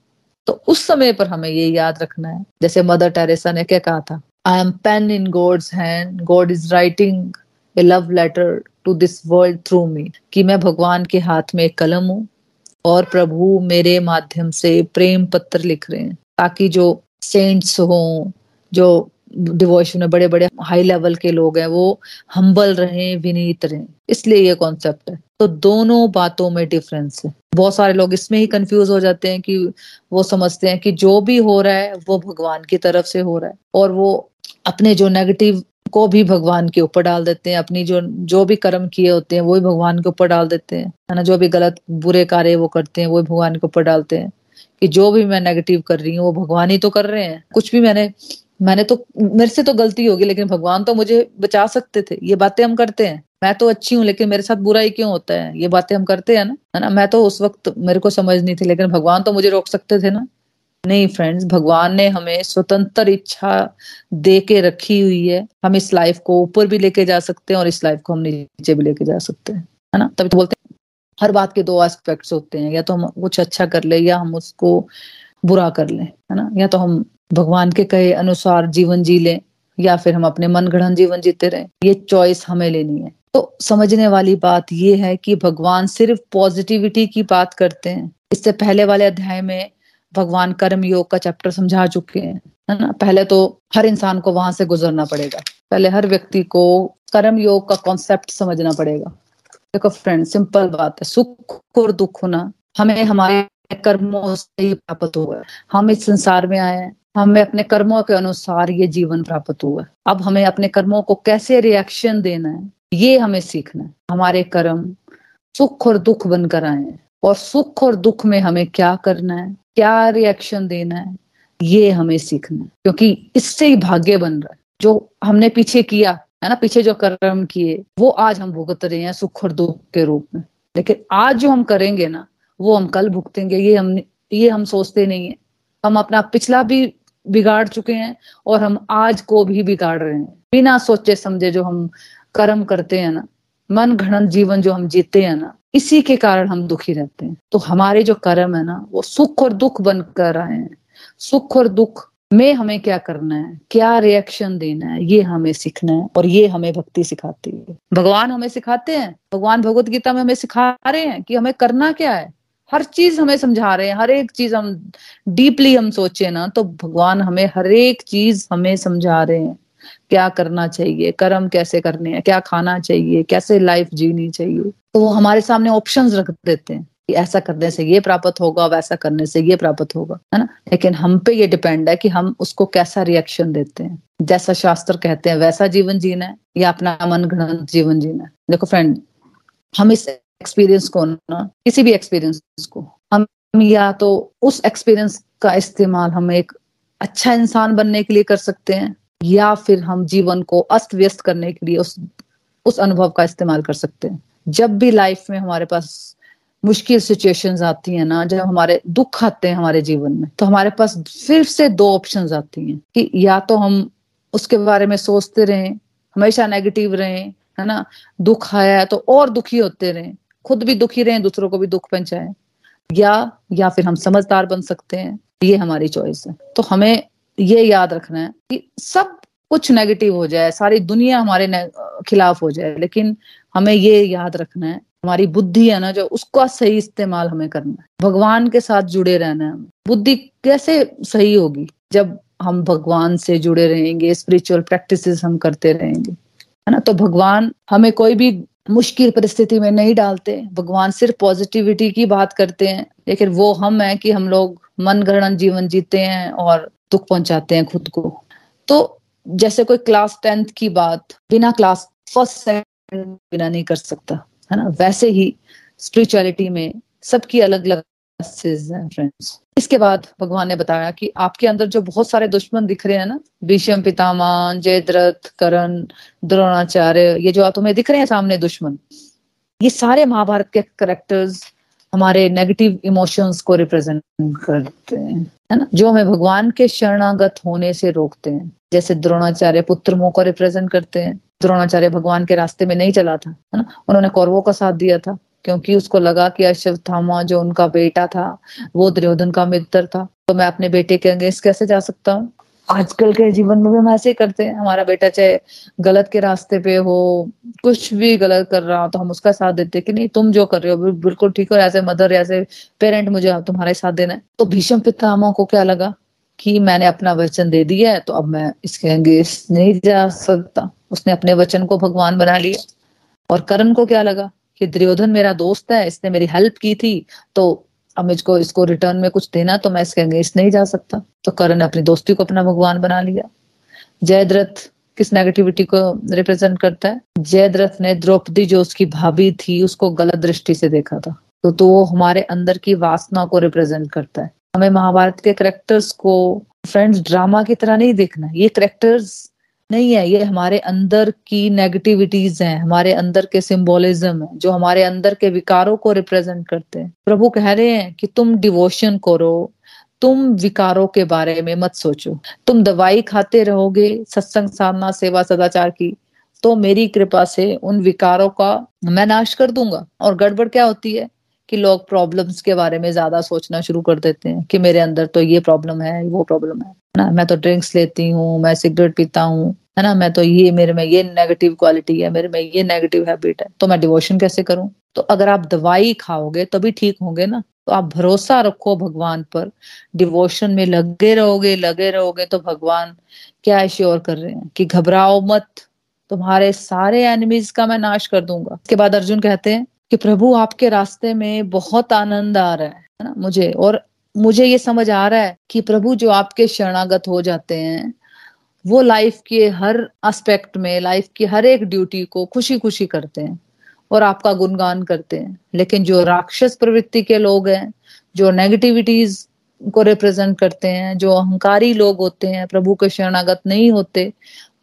तो उस समय पर हमें ये याद रखना है। जैसे मदर टेरेसा ने क्या कहा था? I am pen in God's hand God is writing a love letter to this world through me कि मैं भगवान के हाथ में एक कलम हूँ और प्रभु मेरे माध्यम से प्रेम पत्र लिख रहे हैं। ताकि जो सेंट्स हों, जो डिवोशन में बड़े बड़े हाई लेवल के लोग हैं, वो हम्बल रहे, विनीत रहे। इसलिए ये कॉन्सेप्ट है। तो दोनों बातों में डिफरेंस है। बहुत सारे लोग इसमें ही कंफ्यूज हो जाते हैं कि वो समझते हैं कि जो भी हो रहा है, वो भगवान की तरफ़ से हो रहा है। और वो अपने जो नेगेटिव को भी भगवान के ऊपर डाल देते हैं, अपनी जो जो भी कर्म किए होते हैं, वो भी भगवान के ऊपर डाल देते हैं। है ना? जो भी गलत, बुरे कार्य वो करते हैं, वो भगवान के ऊपर डालते हैं। कि जो भी मैं नेगेटिव कर रही हूँ, वो भगवान ही तो कर रहे हैं। कुछ भी मैंने मैंने तो मेरे से तो गलती होगी, लेकिन भगवान तो मुझे बचा सकते थे। ये बातें हम करते हैं। मैं तो अच्छी हूँ, लेकिन मेरे साथ बुरा ही क्यों होता है? ये बातें हम करते हैं ना? है ना? मैं तो उस वक्त मेरे को समझ नहीं थी, लेकिन भगवान तो मुझे रोक सकते थे ना? नहीं फ्रेंड्स भगवान ने हमें स्वतंत्र इच्छा दे के रखी हुई है। हम इस लाइफ को ऊपर भी लेके जा सकते हैं और इस लाइफ को हम नीचे भी लेके जा सकते हैं। है ना? तभी तो बोलते हैं, हर बात के दो एस्पेक्ट्स होते हैं। या तो हम कुछ अच्छा कर ले, या हम उसको बुरा कर लें, है ना? या तो हम भगवान के कहे अनुसार जीवन जी लें, या फिर हम अपने मन गढ़ जीवन जीते रहें। ये चॉइस हमें लेनी है। तो समझने वाली बात ये है कि भगवान सिर्फ़ पॉजिटिविटी की बात करते हैं। इससे पहले वाले अध्याय में भगवान कर्म योग का चैप्टर समझा चुके हैं, है ना? पहले तो हर इंसान को वहाँ से गुजरना पड़ेगा। पहले हर व्यक्ति को कर्म योग का कॉन्सेप्ट समझना पड़ेगा। देखो फ्रेंड सिंपल बात है, सुख और दुख होना हमें हमारे कर्मों से ही प्राप्त हुआ। हम इस संसार में आए हैं। हमें अपने कर्मों के अनुसार ये जीवन प्राप्त हुआ। अब हमें अपने कर्मों को कैसे रिएक्शन देना है, ये हमें सीखना है। हमारे कर्म सुख और दुख बनकर आए हैं और सुख और दुख में हमें क्या करना है, क्या रिएक्शन देना है, ये हमें सीखना है। क्योंकि इससे ही भाग्य बन रहा है। जो हमने पीछे किया, है ना? पीछे जो कर्म किए, वो आज हम भुगत रहे हैं सुख और दुख के रूप में। लेकिन आज जो हम करेंगे ना वो हम कल भुगतेंगे, ये हम ये हम सोचते नहीं है। हम अपना पिछला भी बिगाड़ चुके हैं और हम आज को भी बिगाड़ रहे हैं। बिना सोचे समझे जो हम कर्म करते हैं ना, मन घड़न जीवन जो हम जीते हैं ना, इसी के कारण हम दुखी रहते हैं। तो हमारे जो कर्म है ना, वो सुख और दुख बन कर आए हैं। सुख और दुख में हमें क्या करना है? क्या रिएक्शन देना है? ये हमें सीखना है और ये हमें भक्ति सिखाती है। भगवान हमें सिखाते हैं। भगवान भगवत गीता में हमें सिखा रहे हैं कि हमें करना क्या है। हर चीज़ हमें समझा रहे हैं, हर एक चीज़ हम डीपली हम सोचे ना तो भगवान हमें हर एक चीज़ हमें समझा रहे हैं। क्या करना चाहिए, कर्म कैसे करने हैं, क्या खाना चाहिए, कैसे लाइफ जीनी चाहिए। तो वो हमारे सामने ऑप्शंस रख देते हैं कि ऐसा करने से ये प्राप्त होगा, वैसा करने से ये प्राप्त होगा, है ना? लेकिन हम पे ये डिपेंड है कि हम उसको कैसा रिएक्शन देते हैं। जैसा शास्त्र कहते हैं, वैसा जीवन जीना है या अपना मन घड़न जीवन जीना है। देखो फ्रेंड हम इस एक्सपीरियंस को ना, किसी भी एक्सपीरियंस को, हम या तो उस एक्सपीरियंस का इस्तेमाल हम एक अच्छा इंसान बनने के लिए कर सकते हैं, या फिर हम जीवन को अस्त व्यस्त करने के लिए उस उस अनुभव का इस्तेमाल कर सकते हैं। जब भी लाइफ में हमारे पास मुश्किल सिचुएशंस आती है ना, जब हमारे दुख आते हैं हमारे जीवन में तो हमारे पास फिर से दो ऑप्शन आती हैं कि या तो हम उसके बारे में सोचते रहें, हमेशा नेगेटिव रहें, है ना, दुख आया है तो और दुखी होते रहें खुद भी दुखी रहें, दूसरों को भी दुख पहुंचाएँ। या या फिर हम समझदार बन सकते हैं, ये हमारी चॉइस है। तो हमें ये याद रखना है कि सब कुछ नेगेटिव हो जाए, सारी दुनिया हमारे खिलाफ हो जाए, लेकिन हमें ये याद रखना है, हमारी बुद्धि है ना जो उसका सही इस्तेमाल हमें करना है। भगवान के साथ जुड़े रहना है बुद्धि कैसे सही होगी? जब हम भगवान से जुड़े रहेंगे स्पिरिचुअल प्रैक्टिसेस हम करते रहेंगे, है ना? तो भगवान हमें कोई भी मुश्किल परिस्थिति में नहीं डालते, भगवान सिर्फ़ पॉजिटिविटी की बात करते हैं लेकिन वो हम है कि हम लोग मन गणन जीवन जीते हैं और दुख पहुंचाते हैं खुद को। तो जैसे कोई क्लास टेंथ की बात, बिना क्लास फ़र्स्ट सेकंड बिना नहीं कर सकता, है ना? वैसे ही स्पिरिचुअलिटी में सबकी अलग अलग क्लासेस हैं फ्रेंड्स इसके बाद भगवान ने बताया कि आपके अंदर जो बहुत सारे दुश्मन दिख रहे हैं ना, भीष्म, पितामह, जयद्रथ, करण, द्रोणाचार्य, ये जो तुम्हें दिख रहे हैं सामने दुश्मन, ये सारे महाभारत के करेक्टर्स हमारे नेगेटिव इमोशंस को रिप्रेजेंट करते हैं, है ना? जो हमें भगवान के शरणागत होने से रोकते हैं। जैसे द्रोणाचार्य पुत्र मोह को रिप्रेजेंट करते हैं। द्रोणाचार्य भगवान के रास्ते में नहीं चला था, है ना? उन्होंने कौरवों का साथ दिया था। क्योंकि उसको लगा कि अश्वत्थामा जो उनका बेटा था, वो दुर्योधन का मित्र था। तो मैं अपने बेटे के अगेंस्ट कैसे जा सकता हूँ? आजकल के जीवन में भी हम ऐसे ही करते हैं। हमारा बेटा चाहे गलत के रास्ते पे हो, कुछ भी गलत कर रहा हो तो हम उसका साथ देते कि नहीं, तुम जो कर रहे हो बिल्कुल ठीक हो ऐसे मदर ऐसे पेरेंट मुझे तुम्हारा साथ देना है। तो भीषम पितामह को क्या लगा कि मैंने अपना वचन दे दिया है तो अब मैं इसके अगेंस्ट नहीं जा सकता। उसने अपने वचन को भगवान बना लिया। और करण को क्या लगा? कि दुर्योधन मेरा दोस्त है इसने मेरी हेल्प की थी तो अब मुझको इसको रिटर्न में कुछ देना तो मैं इसके अगेंस्ट नहीं जा सकता। तो करण अपनी दोस्ती को अपना भगवान बना लिया। जयद्रथ किस नेगेटिविटी को रिप्रेजेंट करता है? जयद्रथ ने द्रौपदी जो उसकी भाभी थी उसको गलत दृष्टि से देखा था। तो, तो वो हमारे अंदर की वासना को रिप्रेजेंट करता है। हमें महाभारत के करेक्टर्स को फ्रेंड्स ड्रामा की तरह नहीं देखना। ये करेक्टर्स नहीं है, ये हमारे अंदर की नेगेटिविटीज हैं, हमारे अंदर के सिंबोलिज्म है, जो हमारे अंदर के विकारों को रिप्रेजेंट करते हैं। प्रभु कह रहे हैं कि तुम डिवोशन करो, तुम विकारों के बारे में मत सोचो। तुम दवाई खाते रहोगे, सत्संग, साधना, सेवा, सदाचार की तो मेरी कृपा से उन विकारों का मैं नाश कर दूँगा। और गड़बड़ क्या होती है? कि लोग प्रॉब्लम्स के बारे में ज़्यादा सोचना शुरू कर देते हैं कि मेरे अंदर तो ये प्रॉब्लम है, वो प्रॉब्लम है ना? मैं तो ड्रिंक्स लेती हूँ, मैं सिगरेट पीता हूँ, है ना? मैं तो ये, मेरे में ये नेगेटिव क्वालिटी है, मेरे में ये नेगेटिव हैबिट है तो मैं डिवोशन कैसे करूँ? तो अगर आप दवाई खाओगे तभी ठीक होंगे ना? तो आप भरोसा रखो भगवान पर। डिवोशन में लगे रहोगे लगे रहोगे तो भगवान क्या श्योर कर रहे हैं कि घबराओ मत। तुम्हारे सारे एनिमीज का मैं नाश कर दूँगा। उसके बाद अर्जुन कहते हैं कि प्रभु आपके रास्ते में बहुत आनंद आ रहा है ना? मुझे, और मुझे ये समझ आ रहा है कि प्रभु जो आपके शरणागत हो जाते हैं, वो लाइफ के हर एस्पेक्ट में लाइफ की हर एक ड्यूटी को खुशी खुशी करते हैं और आपका गुणगान करते हैं। लेकिन जो राक्षस प्रवृत्ति के लोग हैं, जो नेगेटिविटीज को रिप्रेजेंट करते हैं, जो अहंकारी लोग होते हैं, प्रभु के शरणागत नहीं होते,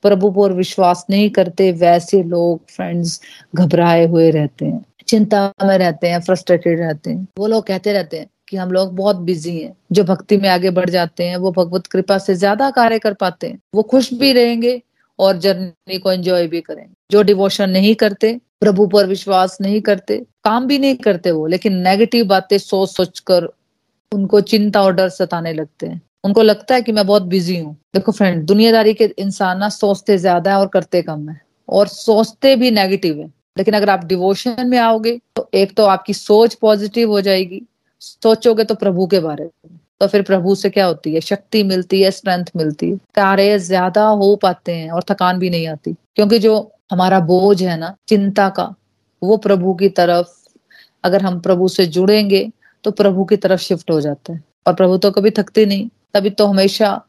प्रभु पर विश्वास नहीं करते, वैसे लोग फ्रेंड्स घबराए हुए रहते हैं। चिंता में रहते हैं फ्रस्ट्रेटेड रहते हैं। वो लोग कहते रहते हैं कि हम लोग बहुत बिज़ी हैं। जो भक्ति में आगे बढ़ जाते हैं, वो भगवत कृपा से ज़्यादा कार्य कर पाते हैं। वो खुश भी रहेंगे और जर्नी को एंजॉय भी करें जो डिवोशन नहीं करते, प्रभु पर विश्वास नहीं करते, काम भी नहीं करते वो, लेकिन नेगेटिव बातें सोच सोच कर उनको चिंता और डर सताने लगते हैं। उनको लगता है कि मैं बहुत बिज़ी हूँ। देखो फ्रेंड दुनियादारी के इंसान ना सोचते ज़्यादा है और करते कम है। और सोचते भी नेगेटिव है। लेकिन अगर आप डिवोशन में आओगे तो एक तो आपकी सोच पॉजिटिव हो जाएगी। सोचोगे तो प्रभु के बारे में। तो फिर प्रभु से क्या होती है? शक्ति मिलती है स्ट्रेंथ मिलती है। कार्य ज़्यादा हो पाते हैं और थकान भी नहीं आती। क्योंकि जो हमारा बोझ है ना, चिंता का, वो प्रभु की तरफ़, अगर हम प्रभु से जुड़ेंगे तो प्रभु की तरफ़ शिफ्ट हो जाते हैं। और प्रभु तो कभी थकते नहीं। तभी तो हमेशा,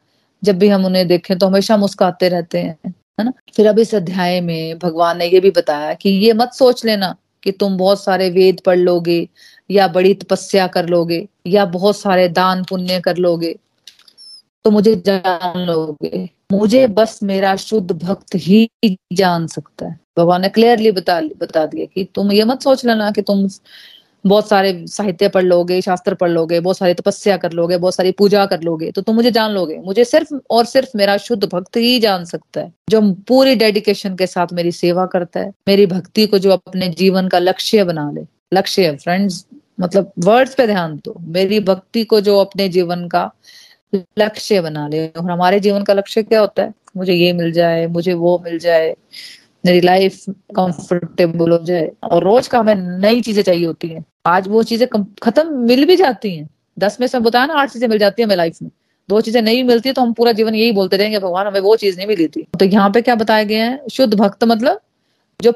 जब भी हम उन्हें देखें तो हमेशा मुस्काते रहते हैं। है ना? फिर अब इस अध्याय में भगवान ने ये भी बताया कि ये मत सोच लेना कि तुम बहुत सारे वेद पढ़ लोगे, या बड़ी तपस्या कर लोगे, या बहुत सारे दान पुण्य कर लोगे तो मुझे जान लोगे। मुझे बस मेरा शुद्ध भक्त ही जान सकता है। भगवान ने क्लियरली बता बता दिया कि तुम ये मत सोच लेना कि तुम बहुत सारे साहित्य पढ़ लोगे, शास्त्र पढ़ लोगे, बहुत सारी तपस्या कर लोगे, बहुत सारी पूजा कर लोगे तो तुम मुझे जान लोगे। मुझे सिर्फ़ और सिर्फ़ मेरा शुद्ध भक्त ही जान सकता है, जो पूरी डेडिकेशन के साथ मेरी सेवा करता है, मेरी भक्ति को जो अपने जीवन का लक्ष्य बना ले। लक्ष्य फ्रेंड्स मतलब वर्ड्स पे ध्यान दो। मेरी भक्ति को जो अपने जीवन का लक्ष्य बना ले। और हमारे जीवन का लक्ष्य क्या होता है? मुझे ये मिल जाए, मुझे वो मिल जाए। मेरी लाइफ कंफर्टेबल हो जाए। और रोज का हमें नई चीज़ें चाहिए होती हैं। आज वो चीज़ें खत्म मिल भी जाती हैं। दस में से बताया ना, आठ चीज़ें मिल जाती है हमें लाइफ में। दो चीज़ें नहीं मिलती तो हम पूरा जीवन यही बोलते रहेंगे, भगवान, हमें वो चीज़ नहीं मिली थी। तो यहाँ पे क्या बताया गया है? शुद्ध भक्त मतलब जो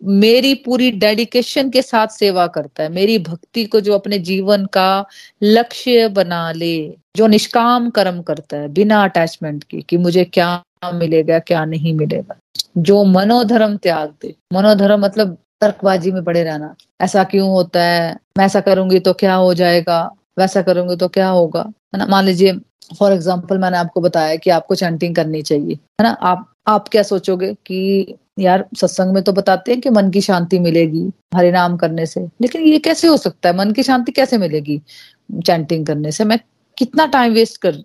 मेरी पूरी डेडिकेशन के साथ सेवा करता है, मेरी भक्ति को जो अपने जीवन का लक्ष्य बना ले, जो निष्काम कर्म करता है, बिना अटैचमेंट की, कि मुझे क्या मिलेगा, क्या नहीं मिलेगा। जो मनोधर्म त्याग दे। मनोधर्म मतलब तर्कबाजी में पड़े रहना। ऐसा क्यों होता है? मैं ऐसा करूँगी तो क्या हो जाएगा? वैसा करूँगी तो क्या होगा? है ना? मान लीजिए फॉर एग्ज़ाम्पल मैंने आपको बताया कि आपको चैंटिंग करनी चाहिए। है ना? आप आप क्या सोचोगे कि यार, सत्संग में तो बताते हैं कि मन की शांति मिलेगी हरे नाम करने से। लेकिन ये कैसे हो सकता है? मन की शांति कैसे मिलेगी चैंटिंग करने से? मैं कितना टाइम वेस्ट कर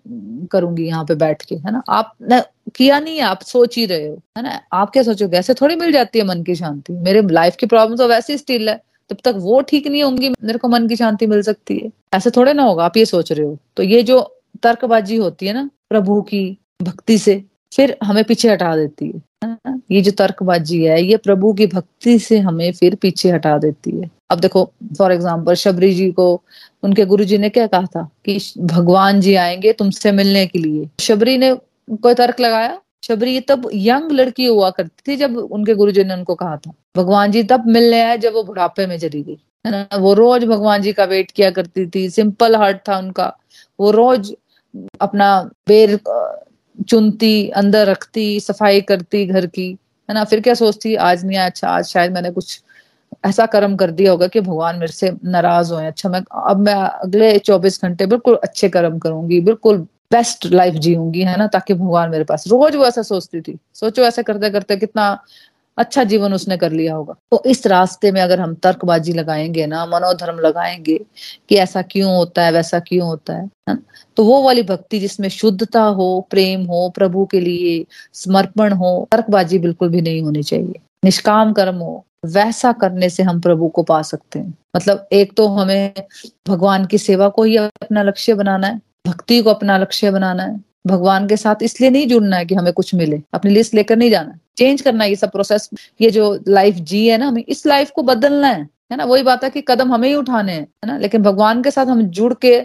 करूँगी यहाँ पे बैठ के है ना? आप न, किया नहीं है आप सोच ही रहे हो है ना? आप क्या सोचोगे? ऐसे थोड़ी मिल जाती है मन की शांति। मेरे लाइफ की प्रॉब्लम तो वैसे ही स्टिल है। जब तक वो ठीक नहीं होंगी मेरे को मन की शांति मिल सकती है। ऐसे थोड़े ना होगा आप ये सोच रहे हो। तो ये जो तर्कबाजी होती है ना प्रभु की भक्ति से फिर हमें पीछे हटा देती है ये जो तर्कबाजी है ये प्रभु की भक्ति से हमें फिर पीछे हटा देती है। अब देखो फॉर एग्ज़ाम्पल शबरी जी को उनके गुरु जी ने क्या कहा था कि भगवान जी आएँगे तुमसे मिलने के लिए। शबरी ने कोई तर्क लगाया? शबरी तब यंग लड़की हुआ करती थी जब उनके गुरु जी ने उनको कहा था। भगवान जी तब मिलने आए जब वो बुढ़ापे में चली गई। है ना? वो रोज भगवान जी का वेट किया करती थी, सिंपल हार्ट था उनका। वो रोज अपना बेर चुनती, अंदर रखती, सफ़ाई करती घर की। है ना? फिर क्या सोचती, आज नहीं आया अच्छा आज शायद मैंने कुछ ऐसा कर्म कर दिया होगा कि भगवान मेरे से नाराज़ हो अच्छा मैं, अब मैं अगले चौबीस घंटे बिल्कुल अच्छे कर्म करूँगी, बिल्कुल बेस्ट लाइफ जीऊँगी, है ना, ताकि भगवान मेरे पास। रोज वो ऐसा सोचती थी। सोचो ऐसा करते करते कितना अच्छा जीवन उसने कर लिया होगा। तो इस रास्ते में अगर हम तर्कबाजी लगाएँगे ना, मनोधर्म लगाएँगे कि ऐसा क्यों होता है, वैसा क्यों होता है तो वो वाली भक्ति जिसमें शुद्धता हो, प्रेम हो, प्रभु के लिए समर्पण हो, तर्कबाजी बिल्कुल भी नहीं होनी चाहिए। निष्काम कर्म हो वैसा करने से हम प्रभु को पा सकते हैं। मतलब एक तो हमें भगवान की सेवा को ही अपना लक्ष्य बनाना है, भक्ति को अपना लक्ष्य बनाना है, भगवान के साथ इसलिए नहीं जुड़ना है कि हमें कुछ मिले, अपनी लिस्ट लेकर नहीं जाना। चेंज करना है ये सब प्रोसेस ये जो लाइफ जी है ना, हमें इस लाइफ को बदलना है है ना? वही बात है कि कदम हमें ही उठाने हैं, है ना? लेकिन भगवान के साथ हम जुड़ के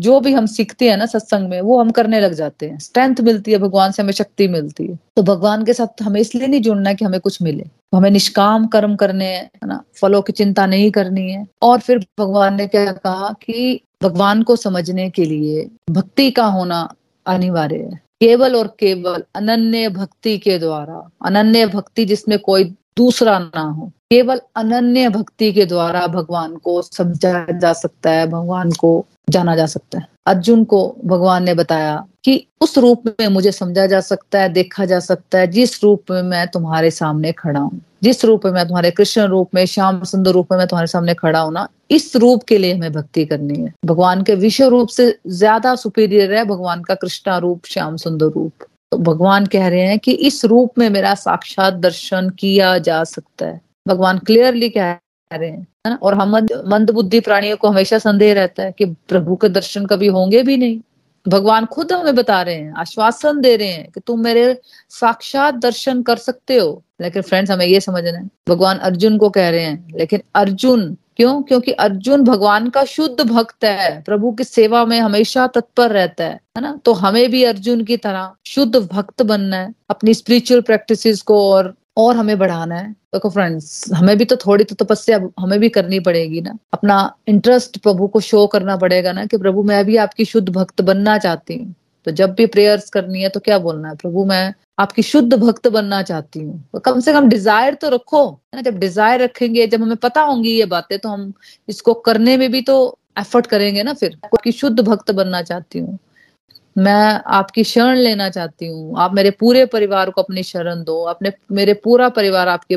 जो भी हम सीखते हैं ना सत्संग में, वो हम करने लग जाते हैं। स्ट्रेंथ मिलती है, भगवान से हमें शक्ति मिलती है। तो भगवान के साथ हमें इसलिए नहीं जुड़ना है कि हमें कुछ मिले। तो हमें निष्काम कर्म करने हैं ना? फलों की चिंता नहीं करनी है। और फिर भगवान ने क्या कहा कि भगवान को समझने के लिए भक्ति का होना अनिवार्य है। केवल और केवल अनन्य भक्ति के द्वारा, अनन्य भक्ति जिसमें कोई दूसरा ना हो। केवल अनन्य भक्ति के द्वारा भगवान को समझा जा सकता है, भगवान को जाना जा सकता है। अर्जुन को भगवान ने बताया कि उस रूप में मुझे समझा जा सकता है, देखा जा सकता है, जिस रूप में मैं तुम्हारे सामने खड़ा हूँ। जिस रूप में मैं तुम्हारे कृष्ण रूप में, श्याम सुंदर रूप में मैं तुम्हारे सामने खड़ा हूँ ना, इस रूप के लिए हमें भक्ति करनी है। भगवान के विश्व रूप से ज़्यादा सुपीरियर है भगवान का कृष्णा रूप, श्याम सुंदर रूप। तो भगवान कह रहे हैं कि इस रूप में मेरा साक्षात दर्शन किया जा सकता है। भगवान क्लियरली कह रहे हैं, है ना? और हम मंद बुद्धि प्राणियों को हमेशा संदेह रहता है कि प्रभु के दर्शन कभी होंगे भी नहीं। भगवान खुद हमें बता रहे हैं, आश्वासन दे रहे हैं कि तुम मेरे साक्षात दर्शन कर सकते हो। लेकिन फ्रेंड्स हमें ये समझना है, भगवान अर्जुन को कह रहे हैं, लेकिन अर्जुन, क्यों? क्योंकि अर्जुन भगवान का शुद्ध भक्त है, प्रभु की सेवा में हमेशा तत्पर रहता है है ना? तो हमें भी अर्जुन की तरह शुद्ध भक्त बनना है, अपनी स्पिरिचुअल प्रैक्टिसेस को और और हमें बढ़ाना है। देखो फ्रेंड्स हमें भी तो थोड़ी तो तपस्या हमें भी करनी पड़ेगी ना। अपना इंटरेस्ट प्रभु को शो करना पड़ेगा ना कि प्रभु मैं भी आपकी शुद्ध भक्त बनना चाहती हूँ। तो जब भी प्रेयर्स करनी है तो क्या बोलना है? प्रभु, मैं आपकी शुद्ध भक्त बनना चाहती हूँ। तो कम से कम डिज़ायर तो रखो, है ना? जब डिज़ायर रखेंगे, जब हमें पता होंगी ये बातें तो हम इसको करने में भी तो एफर्ट करेंगे ना फिर। आपकी शुद्ध भक्त बनना चाहती हूँ। मैं आपकी शरण लेना चाहती हूँ। आप मेरे पूरे परिवार को अपनी शरण दो। अपने, मेरे पूरा परिवार आपके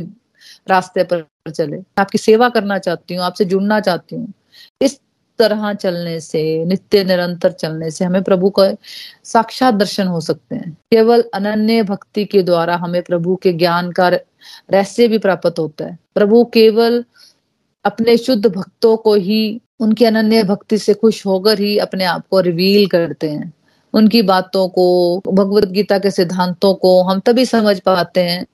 रास्ते पर चले। आपकी सेवा करना चाहती हूँ, आपसे जुड़ना चाहती हूँ। इस तरह चलने से, नित्य निरंतर चलने से हमें प्रभु का साक्षात दर्शन हो सकते हैं। केवल अनन्य भक्ति के द्वारा हमें प्रभु के ज्ञान का रहस्य भी प्राप्त होता है। प्रभु केवल अपने शुद्ध भक्तों को ही, उनकी अनन्य भक्ति से खुश होकर ही अपने आप को रिवील करते हैं। उनकी बातों को, भगवत गीता के सिद्धांतों को हम तभी समझ पाते हैं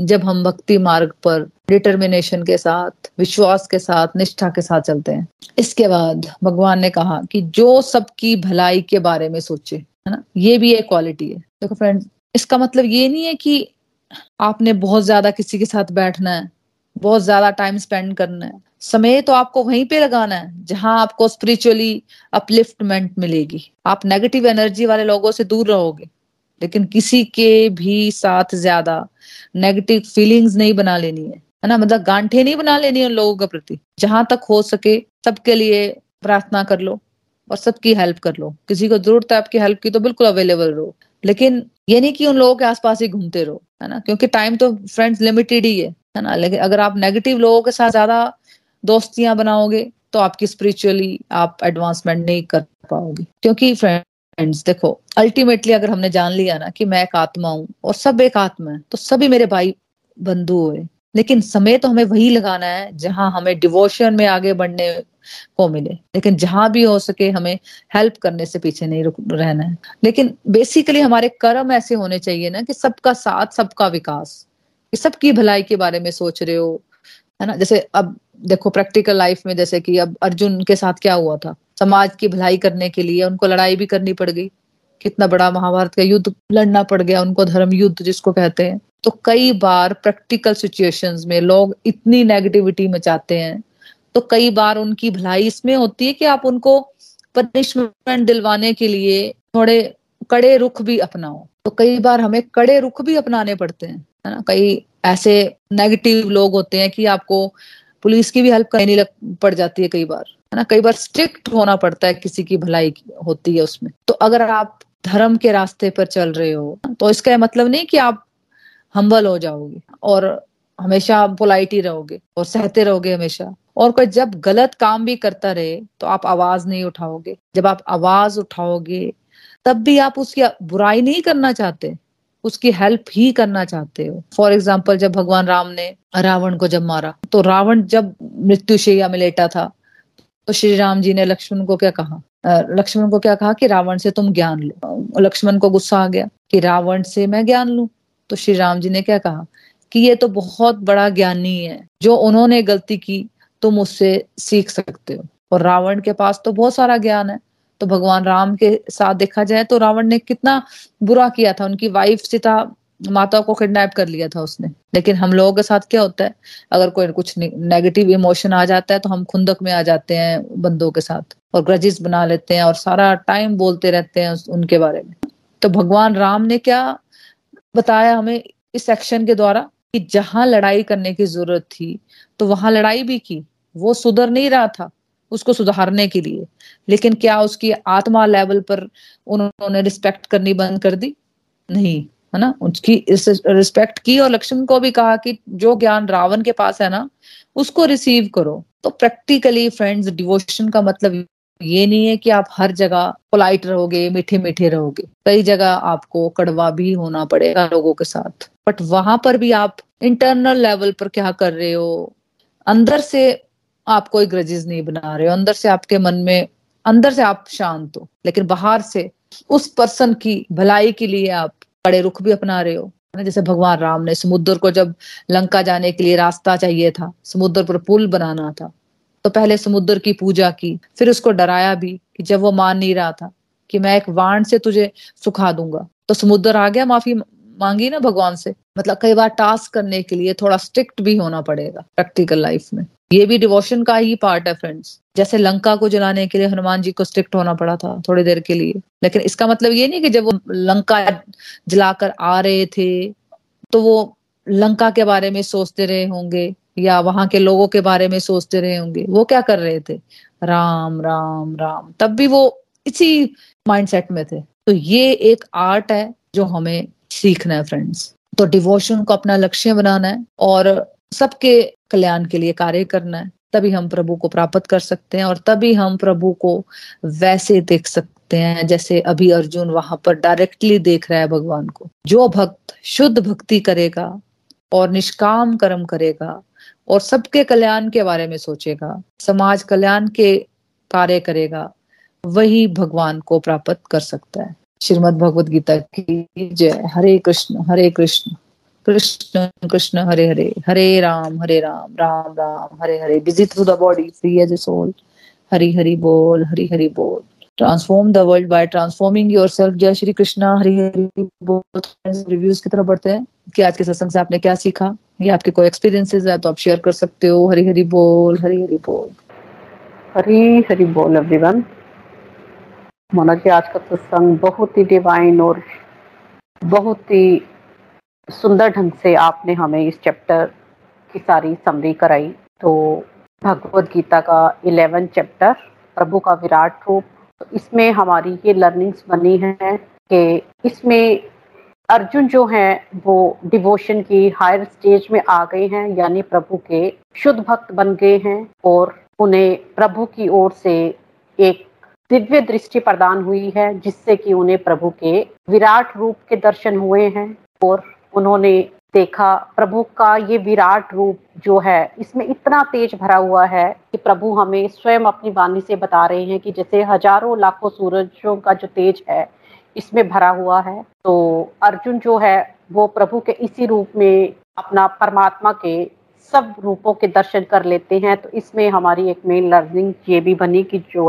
जब हम भक्ति मार्ग पर डिटर्मिनेशन के साथ, विश्वास के साथ, निष्ठा के साथ चलते हैं। इसके बाद भगवान ने कहा कि जो सबकी भलाई के बारे में सोचे, है ना? ये भी एक क्वालिटी है। देखो फ्रेंड्स इसका मतलब ये नहीं है कि आपने बहुत ज़्यादा किसी के साथ बैठना है। बहुत ज़्यादा टाइम स्पेंड करना है। समय तो आपको वहीं पे लगाना है, जहाँ आपको स्पिरिचुअली अपलिफ्टमेंट मिलेगी। आप नेगेटिव एनर्जी वाले लोगों से दूर रहोगे, लेकिन किसी के भी साथ ज़्यादा नेगेटिव फीलिंग्स नहीं बना लेनी है। है ना? मतलब गांठे नहीं बना लेनी उन लोगों के प्रति। जहाँ तक हो सके सबके लिए प्रार्थना कर लो और सबकी हेल्प कर लो। किसी को ज़रूरत है आपकी हेल्प की तो बिल्कुल अवेलेबल रहो। लेकिन ये नहीं कि उन लोगों के आसपास ही घूमते रहो। है ना? क्योंकि टाइम तो फ्रेंड्स लिमिटेड ही है है ना? लेकिन अगर आप नेगेटिव लोगों के साथ ज़्यादा दोस्तियाँ बनाओगे तो आपकी स्पिरिचुअली आप एडवांसमेंट नहीं कर पाओगे। क्योंकि फ्रेंड्स देखो अल्टीमेटली अगर हमने जान लिया ना कि मैं एक आत्मा हूँ और सब एक आत्मा है तो सभी मेरे भाई बंधु हुए लेकिन समय तो हमें वही लगाना है, जहाँ हमें डिवोशन में आगे बढ़ने को मिले। लेकिन जहाँ भी हो सके हमें हेल्प करने से पीछे नहीं रुक, रहना है। लेकिन बेसिकली हमारे कर्म ऐसे होने चाहिए ना कि सबका साथ, सबका विकास सबकी भलाई के बारे में सोच रहे हो, है ना? जैसे अब देखो प्रैक्टिकल लाइफ में जैसे कि अब अर्जुन के साथ क्या हुआ था? समाज की भलाई करने के लिए उनको लड़ाई भी करनी पड़ गई। कितना बड़ा महाभारत का युद्ध लड़ना पड़ गया, उनको धर्म युद्ध जिसको कहते हैं। तो कई बार प्रैक्टिकल सिचुएशंस में लोग इतनी नेगेटिविटी मचाते हैं। तो कई बार उनकी भलाई इसमें होती है कि आप उनको पनिशमेंट दिलवाने के लिए थोड़े कड़े रुख भी अपनाओ। तो कई बार हमें कड़े रुख भी अपनाने पड़ते हैं, है ना? कई ऐसे नेगेटिव लोग होते हैं कि आपको पुलिस की भी हेल्प करनी लग पड़ जाती है कई बार, है ना? कई बार स्ट्रिक्ट होना पड़ता है किसी की भलाई होती है उसमें। तो अगर आप धर्म के रास्ते पर चल रहे हो। तो इसका मतलब नहीं कि आप हम्बल हो जाओगे और हमेशा पोलाइट ही रहोगे और सहते रहोगे हमेशा। और कोई जब गलत काम भी करता रहे तो आप आवाज़ नहीं उठाओगे। जब आप आवाज़ उठाओगे, तब भी आप उसकी बुराई नहीं करना चाहते। उसकी हेल्प ही करना चाहते हो। फॉर एग्ज़ाम्पल जब भगवान राम ने रावण को जब मारा तो रावण जब मृत्युशैया में लेटा था तो श्री राम जी ने लक्ष्मण को क्या कहा? लक्ष्मण को क्या कहा कि रावण से तुम ज्ञान लो। लक्ष्मण को गुस्सा आ गया कि रावण से मैं ज्ञान लू? तो श्री राम जी ने क्या कहा? कि ये तो बहुत बड़ा ज्ञानी है, जो उन्होंने गलती की, तुम उससे सीख सकते हो। और रावण के पास तो बहुत सारा ज्ञान है। तो भगवान राम के साथ देखा जाए तो रावण ने कितना बुरा किया था। उनकी वाइफ सीता माता को किडनैप कर लिया था उसने। लेकिन हम लोगों के साथ क्या होता है? अगर कोई कुछ नेगेटिव इमोशन आ जाता है तो हम खुंदक में आ जाते हैं बंदों के साथ और ग्रजिस बना लेते हैं और सारा टाइम बोलते रहते हैं उनके बारे में। तो भगवान राम ने क्या बताया हमें इस एक्शन के द्वारा? कि जहाँ लड़ाई करने की ज़रूरत थी तो वहाँ लड़ाई भी की। वो सुधर नहीं रहा था उसको सुधारने के लिए। लेकिन क्या उसकी आत्मा लेवल पर उन्होंने रिस्पेक्ट करनी बंद कर दी? नहीं। है ना? उसकी इस रिस्पेक्ट की और लक्ष्मण को भी कहा कि जो ज्ञान रावण के पास है ना, उसको रिसीव करो। तो प्रैक्टिकली फ्रेंड्स डिवोशन का मतलब ये नहीं है कि आप हर जगह पोलाइट रहोगे मीठे मीठे रहोगे। कई जगह आपको कड़वा भी होना पड़ेगा लोगों के साथ। बट वहाँ पर भी आप इंटरनल लेवल पर क्या कर रहे हो? अंदर से आप कोई ग्रजेस नहीं बना रहे हो। अंदर से आपके मन में, अंदर से आप शांत हो। लेकिन बाहर से उस पर्सन की भलाई के लिए आप बड़े रुख भी अपना रहे हो। जैसे भगवान राम ने समुद्र को जब लंका जाने के लिए रास्ता चाहिए था, समुद्र पर पुल बनाना था तो पहले समुद्र की पूजा की, फिर उसको डराया भी कि जब वो मान नहीं रहा था कि मैं एक वाण से तुझे सुखा दूँगा। तो समुद्र आ गया, माफ़ी मांगी ना भगवान से। मतलब कई बार टास्क करने के लिए थोड़ा स्ट्रिक्ट भी होना पड़ेगा प्रैक्टिकल लाइफ में। ये भी डिवोशन का ही पार्ट है फ्रेंड्स जैसे लंका को जलाने के लिए हनुमान जी को स्ट्रिक्ट होना पड़ा था थोड़ी देर के लिए। लेकिन इसका मतलब ये नहीं कि जब वो लंका जलाकर आ रहे थे तो वो लंका के बारे में सोचते रहे होंगे या वहाँ के लोगों के बारे में सोचते रहे होंगे। वो क्या कर रहे थे? राम राम राम। तब भी वो इसी माइंडसेट में थे। तो ये एक आर्ट है जो हमें सीखना है फ्रेंड्स तो डिवोशन को अपना लक्ष्य बनाना है और सबके कल्याण के लिए कार्य करना है, तभी हम प्रभु को प्राप्त कर सकते हैं और तभी हम प्रभु को वैसे देख सकते हैं जैसे अभी अर्जुन वहाँ पर डायरेक्टली देख रहा है भगवान को। जो भक्त शुद्ध भक्ति करेगा और निष्काम कर्म करेगा और सबके कल्याण के बारे में सोचेगा, समाज कल्याण के कार्य करेगा, वही भगवान को प्राप्त कर सकता है। श्रीमद भगवद गीता की जय। Hare Krishna Hare Krishna. Krishna Krishna, Hare Hare Hare Ram Hare Ram Ram Ram, Hare Hare. Busy through the body free as a soul Hari, Hari बोल, हरी, हरि बोल। Transform the world by transforming yourself जय श्री कृष्णा, हरी, हरि बोल। Reviews की तरफ़ बढ़ते हैं कि आज के सत्संग से आपने क्या सीखा? या आपके कोई एक्सपीरियंसेस है तो आप शेयर कर सकते हो। हरी हरी बोल, हरी हरी बोल। हरी हरी बोल एवरीवन मोना जी आज का सत्संग बहुत ही डिवाइन और बहुत ही सुंदर ढंग से आपने हमें इस चैप्टर की सारी समरी कराई। तो भगवत गीता का इलेवन चैप्टर प्रभु का विराट रूप तो इसमें हमारी ये लर्निंग्स बनी है कि इसमें अर्जुन जो हैं, वो डिवोशन की हायर स्टेज में आ गए हैं, यानी प्रभु के शुद्ध भक्त बन गए हैं और उन्हें प्रभु की ओर से एक दिव्य दृष्टि प्रदान हुई है, जिससे कि उन्हें प्रभु के विराट रूप के दर्शन हुए हैं और उन्होंने देखा, प्रभु का ये विराट रूप जो है, इसमें इतना तेज भरा हुआ है कि प्रभु हमें स्वयं अपनी वाणी से बता रहे हैं कि जैसे हज़ारों लाखों सूरजों का जो तेज है, इसमें भरा हुआ है। तो अर्जुन जो है, वो प्रभु के इसी रूप में अपना परमात्मा के सब रूपों के दर्शन कर लेते हैं। तो इसमें हमारी एक मेन लर्निंग ये भी बनी कि जो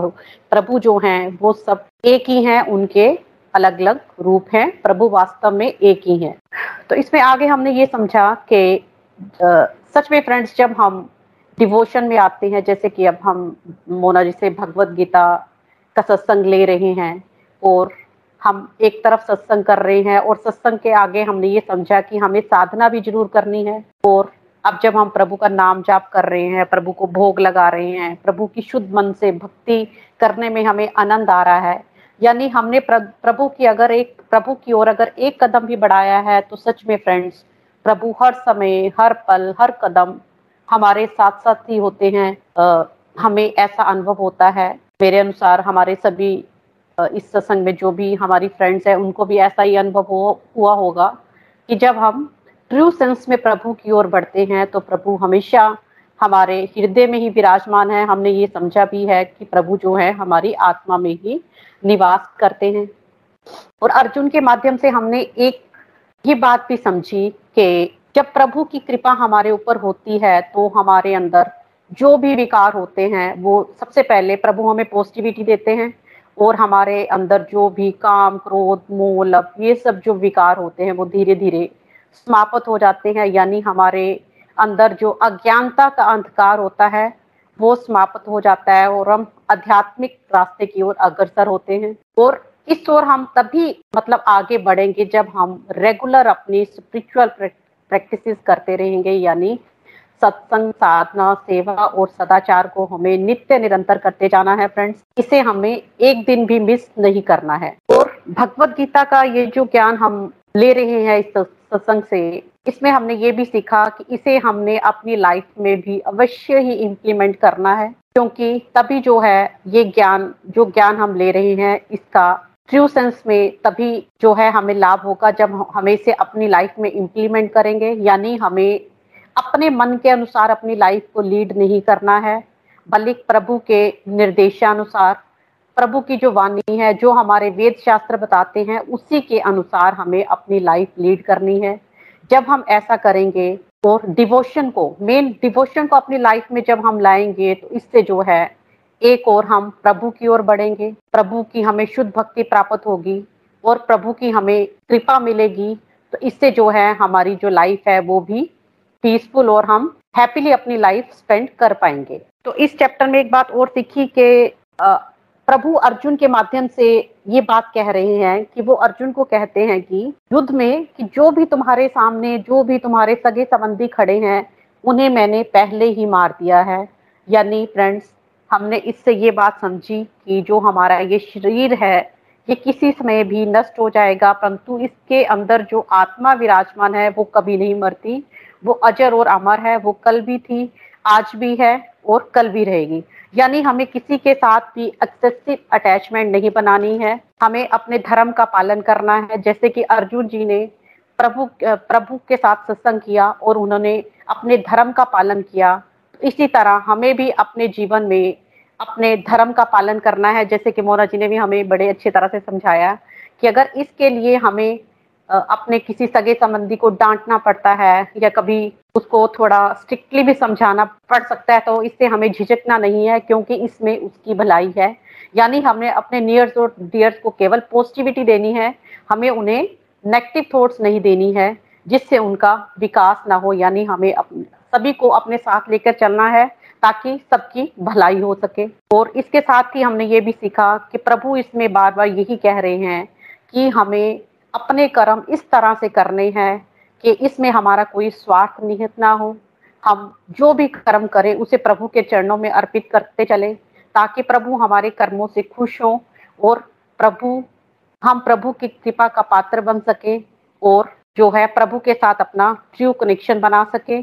प्रभु जो हैं, वो सब एक ही हैं उनके अलग अलग रूप हैं, प्रभु वास्तव में एक ही हैं। तो इसमें आगे हमने ये समझा कि सच में फ्रेंड्स जब हम डिवोशन में आते हैं, जैसे कि अब हम मोना जी से भगवत गीता का सत्संग ले रहे हैं, और हम एक तरफ़ सत्संग कर रहे हैं, और सत्संग के आगे हमने ये समझा कि हमें साधना भी ज़रूर करनी है, और अब जब हम प्रभु का नाम जाप कर रहे हैं, प्रभु को भोग लगा रहे हैं, प्रभु की शुद्ध मन से भक्ति करने में हमें आनंद आ रहा है यानी हमने प्रभु की अगर एक प्रभु की ओर अगर एक कदम भी बढ़ाया है तो सच में फ्रेंड्स प्रभु हर समय हर पल हर कदम हमारे साथ साथ ही होते हैं। आ, हमें ऐसा अनुभव होता है। मेरे अनुसार हमारे सभी इस सत्संग में जो भी हमारी फ्रेंड्स हैं उनको भी ऐसा ही अनुभव हो, हुआ होगा कि जब हम ट्रू सेंस में प्रभु की ओर बढ़ते हैं तो प्रभु हमेशा हमारे हृदय में ही विराजमान है। हमने ये समझा भी है कि प्रभु जो है, हमारी आत्मा में ही निवास करते हैं। और अर्जुन के माध्यम से हमने एक ये बात भी समझी कि जब प्रभु की कृपा हमारे ऊपर होती है तो हमारे अंदर जो भी विकार होते हैं, वो सबसे पहले प्रभु हमें पॉजिटिविटी देते हैं और हमारे अंदर जो भी काम, क्रोध, मोह लब ये सब जो विकार होते हैं, वो धीरे धीरे समाप्त हो जाते हैं। यानी हमारे अंदर जो अज्ञानता का अंधकार होता है, वो समाप्त हो जाता है और हम आध्यात्मिक रास्ते की ओर अग्रसर होते हैं। और इस ओर हम तभी मतलब आगे बढ़ेंगे जब हम रेगुलर अपनी स्पिरिचुअल प्रैक्टिसेस करते रहेंगे, यानी सत्संग, साधना, सेवा और सदाचार को हमें नित्य निरंतर करते जाना है फ्रेंड्स इसे हमें एक दिन भी मिस नहीं करना है। और भगवत गीता का ये जो ज्ञान हम ले रहे हैं इस सत्संग से इसमें हमने ये भी सीखा कि इसे हमने अपनी लाइफ में भी अवश्य ही इम्प्लीमेंट करना है, क्योंकि तभी जो है ये ज्ञान, जो ज्ञान हम ले रहे हैं, इसका ट्रू सेंस में तभी जो है हमें लाभ होगा जब हमें इसे अपनी लाइफ में इम्प्लीमेंट करेंगे। यानी हमें अपने मन के अनुसार अपनी लाइफ को लीड नहीं करना है, बल्कि प्रभु के निर्देशानुसार, प्रभु की जो वाणी है, जो हमारे वेद शास्त्र बताते हैं, उसी के अनुसार हमें अपनी लाइफ लीड करनी है। जब हम ऐसा करेंगे और डिवोशन को मेन डिवोशन को अपनी लाइफ में जब हम लाएँगे तो इससे जो है, एक और हम प्रभु की ओर बढ़ेंगे। प्रभु की हमें शुद्ध भक्ति प्राप्त होगी और प्रभु की हमें कृपा मिलेगी। तो इससे जो है, हमारी जो लाइफ है, वो भी पीसफुल और हम हैप्पीली अपनी लाइफ स्पेंड कर पाएँगे। तो इस चैप्टर में एक बात और सीखी कि प्रभु अर्जुन के माध्यम से ये बात कह रहे हैं कि वो अर्जुन को कहते हैं कि युद्ध में कि जो भी तुम्हारे सामने, जो भी तुम्हारे सगे संबंधी खड़े हैं, उन्हें मैंने पहले ही मार दिया है। यानी फ्रेंड्स हमने इससे ये बात समझी कि जो हमारा ये शरीर है, ये किसी समय भी नष्ट हो जाएगा, परंतु इसके अंदर जो आत्मा विराजमान है, वो कभी नहीं मरती। वो अजर और अमर है, वो कल भी थी, आज भी है। और कल भी रहेगी। यानी हमें किसी के साथ भी एक्सेसिव अटैचमेंट नहीं बनानी है। हमें अपने धर्म का पालन करना है। जैसे कि अर्जुन जी ने प्रभु प्रभु के साथ सत्संग किया और उन्होंने अपने धर्म का पालन किया। इसी तरह हमें भी अपने जीवन में अपने धर्म का पालन करना है। जैसे कि मोना जी ने भी हमें बड़े अच्छी तरह से समझाया कि अगर इसके लिए हमें अपने किसी सगे संबंधी को डांटना पड़ता है या कभी उसको थोड़ा स्ट्रिक्टली भी समझाना पड़ सकता है तो इससे हमें झिझकना नहीं है, क्योंकि इसमें उसकी भलाई है। यानी हमें अपने नियर्स और डियर्स को केवल पॉजिटिविटी देनी है, हमें उन्हें नेगेटिव थॉट्स नहीं देनी है, जिससे उनका विकास ना हो। यानी हमें सभी को अपने साथ लेकर चलना है, ताकि सबकी भलाई हो सके। और इसके साथ ही हमने ये भी सीखा कि प्रभु इसमें बार बार यही कह रहे हैं कि हमें अपने कर्म इस तरह से करने हैं कि इसमें हमारा कोई स्वार्थ निहित ना हो। हम जो भी कर्म करें, उसे प्रभु के चरणों में अर्पित करते चले, ताकि प्रभु हमारे कर्मों से खुश हो और प्रभु, हम प्रभु की कृपा का पात्र बन सके और जो है प्रभु के साथ अपना ट्रू कनेक्शन बना सके।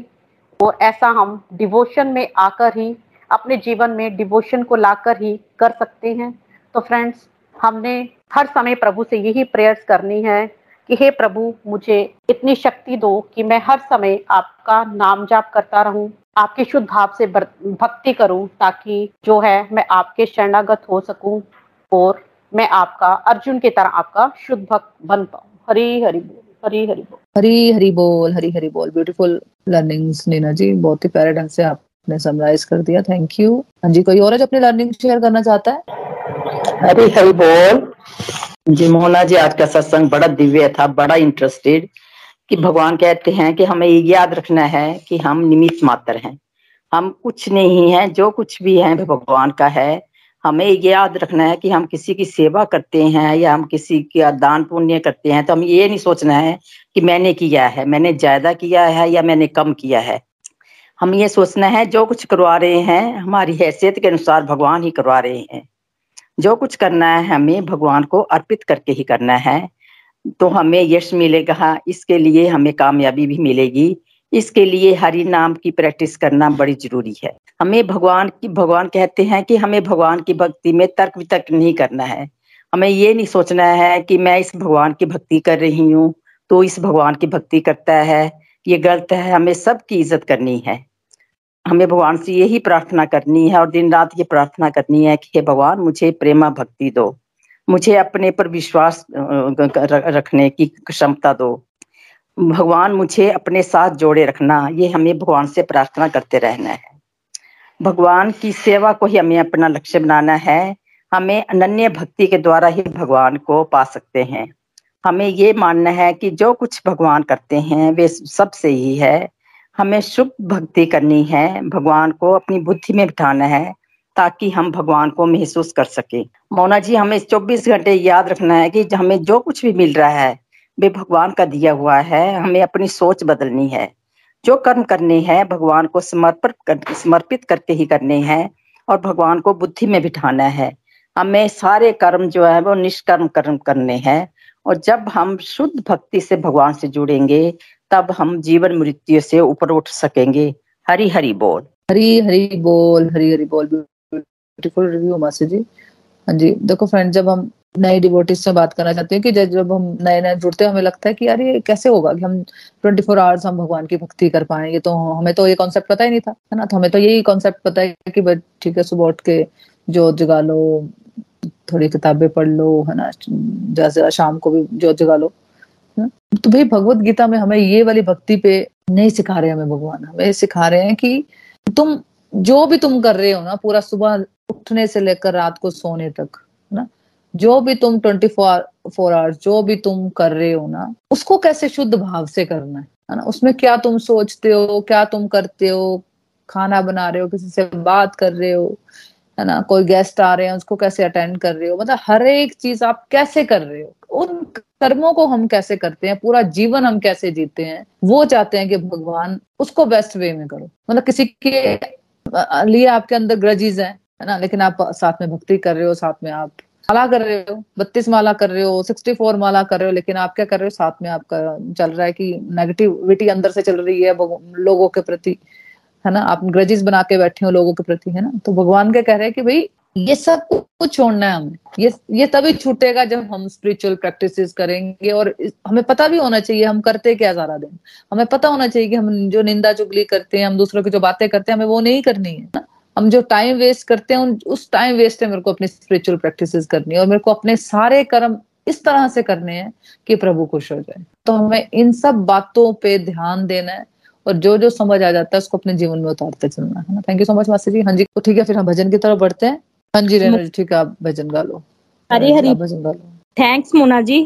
और ऐसा हम डिवोशन में आकर ही, अपने जीवन में डिवोशन को लाकर ही कर सकते हैं। तो फ्रेंड्स हमने हर समय प्रभु से यही प्रेयर्स करनी है कि हे प्रभु, मुझे इतनी शक्ति दो कि मैं हर समय आपका नाम जाप करता रहूँ, आपके शुद्ध भाव से भक्ति करूँ ताकि जो है मैं आपके शरणागत हो सकूँ और मैं आपका, अर्जुन की तरह आपका शुद्ध भक्त बन पाऊँ। हरी हरी बोल, हरी हरी बोल। हरी हरी बोल, हरी हरी बोल। Beautiful learnings Neena ji. बहुत ही प्यारे ढंग से आपने समराइज कर दिया। थैंक यू हाँ जी, कोई और है अपनी लर्निंग शेयर करना चाहता है? हरी हरी बोल। जी मोहना जी, आज का सत्संग बड़ा दिव्य था, बड़ा इंटरेस्टेड कि भगवान कहते हैं कि हमें याद रखना है कि हम निमित मात्र हैं। हम कुछ नहीं है, जो कुछ भी है भगवान का है। हमें याद रखना है कि हम किसी की सेवा करते हैं या हम किसी का दान पुण्य करते हैं तो हम ये नहीं सोचना है कि मैंने किया है, मैंने ज़्यादा किया है या मैंने कम किया है। हम ये सोचना है, जो कुछ करवा रहे हैं, हमारी हैसियत के अनुसार भगवान ही करवा रहे हैं। जो कुछ करना है हमें भगवान को अर्पित करके ही करना है। तो हमें यश मिलेगा, इसके लिए हमें कामयाबी भी मिलेगी। इसके लिए हरि नाम की प्रैक्टिस करना बड़ी ज़रूरी है। हमें भगवान की, भगवान कहते हैं कि हमें भगवान की भक्ति में तर्क वितर्क नहीं करना है। हमें ये नहीं सोचना है कि मैं इस भगवान की भक्ति कर रही हूँ तो इस भगवान की भक्ति करता है। ये गलत है, हमें सबकी इज़्ज़त करनी है। हमें भगवान से यही प्रार्थना करनी है और दिन रात ये प्रार्थना करनी है कि हे भगवान, मुझे प्रेमा भक्ति दो। मुझे अपने पर विश्वास रखने की क्षमता दो। भगवान, मुझे अपने साथ जोड़े रखना, ये हमें भगवान से प्रार्थना करते रहना है। भगवान की सेवा को ही हमें अपना लक्ष्य बनाना है। हमें अनन्य भक्ति के द्वारा ही भगवान को पा सकते हैं। हमें ये मानना है कि जो कुछ भगवान करते हैं, वे सबसे ही है। हमें शुभ भक्ति करनी है भगवान को अपनी बुद्धि में बिठाना है ताकि हम भगवान को महसूस कर सके। मोना जी हमें 24 घंटे याद रखना है कि हमें जो कुछ भी मिल रहा है वे भगवान का दिया हुआ है हमें अपनी सोच बदलनी है। जो कर्म करने हैं भगवान को समर्पित कर, समर्पित करके ही करने हैं और भगवान को बुद्धि में बिठाना है। हमें सारे कर्म जो है वो निष्कर्म कर्म करने हैं और जब हम शुद्ध भक्ति से भगवान से जुड़ेंगे तब हम जीवन मृत्यु से ऊपर उठ सकेंगे। हरी हरी बोल। हरी हरी बोल, हरी हरी बोल। ब्यूटीफुल रिव्यू मासी जी। हाँ जी, देखो फ्रेंड जब हम नए डिवोटिस से बात करना चाहते हैं कि जब हम नए नए जुड़ते हैं, हमें लगता है कि यार ये कैसे होगा कि हम 24 फोर आवर्स हम भगवान की भक्ति कर पाएँगे तो हमें तो ये कॉन्सेप्ट पता ही नहीं था, है ना? तो हमें तो यही कॉन्सेप्ट पता है कि ठीक है, सुबह उठ के जोत जगा लो, थोड़ी किताबें पढ़ लो, है ना? जैसे शाम को भी जोत जगा लो। तो भाई भगवत गीता में हमें ये वाली भक्ति पे नहीं सिखा रहे हमें भगवान। हमें सिखा रहे हैं कि तुम जो भी तुम कर रहे हो ना, पूरा सुबह उठने से लेकर रात को सोने तक ना? जो भी तुम ट्वेंटी फोर फोर आवर्स जो भी तुम कर रहे हो ना, उसको कैसे शुद्ध भाव से करना है ना? उसमें क्या तुम सोचते हो, क्या तुम करते हो, खाना बना रहे हो, किसी से बात कर रहे हो, है ना? कोई गेस्ट आ रहे हैं, उसको कैसे अटेंड कर रहे हो? मतलब हर एक चीज़ आप कैसे कर रहे हो? उन कर्मों को हम कैसे करते हैं, पूरा जीवन हम कैसे जीते हैं, वो चाहते हैं कि भगवान उसको बेस्ट वे में करो। मतलब किसी के लिए आपके अंदर ग्रजीज हैं ना? लेकिन आप साथ में भक्ति कर रहे हो, साथ में आप माला कर रहे हो, बत्तीस माला कर रहे हो सिक्सटी फोर माला कर रहे हो, लेकिन आप क्या कर रहे हो? साथ में आपका चल रहा है कि नेगेटिविटी अंदर से चल रही है लोगों के प्रति, है ना? आप ग्रजिस बना के बैठे हो लोगों के प्रति, है ना? तो भगवान क्या कह रहे हैं कि भाई ये सब कुछ छोड़ना है हमें। ये ये तभी छूटेगा जब हम स्पिरिचुअल प्रैक्टिसेस करेंगे और हमें पता भी होना चाहिए हम करते क्या सारा दिन। हमें पता होना चाहिए कि हम जो निंदा चुगली करते हैं, हम दूसरों की जो बातें करते हैं, हमें वो नहीं करनी है ना। हम जो टाइम वेस्ट करते हैं उस टाइम वेस्ट है मेरे को अपनी स्पिरिचुअल प्रैक्टिसेस करनी है और मेरे को अपने सारे कर्म इस तरह से करने हैं कि प्रभु खुश हो जाए। तो हमें इन सब बातों पे ध्यान देना है और जो जो समझ आ जाता है, उसको अपने जीवन में उतारते चलना है ना। Thank you so much master ji. हाँ जी तो ठीक है, फिर हम भजन की तरफ़ बढ़ते हैं। हाँ जी ठीक है आप भजन गा लो। हरी हरी। भजन गा लो। थैंक्स मोना जी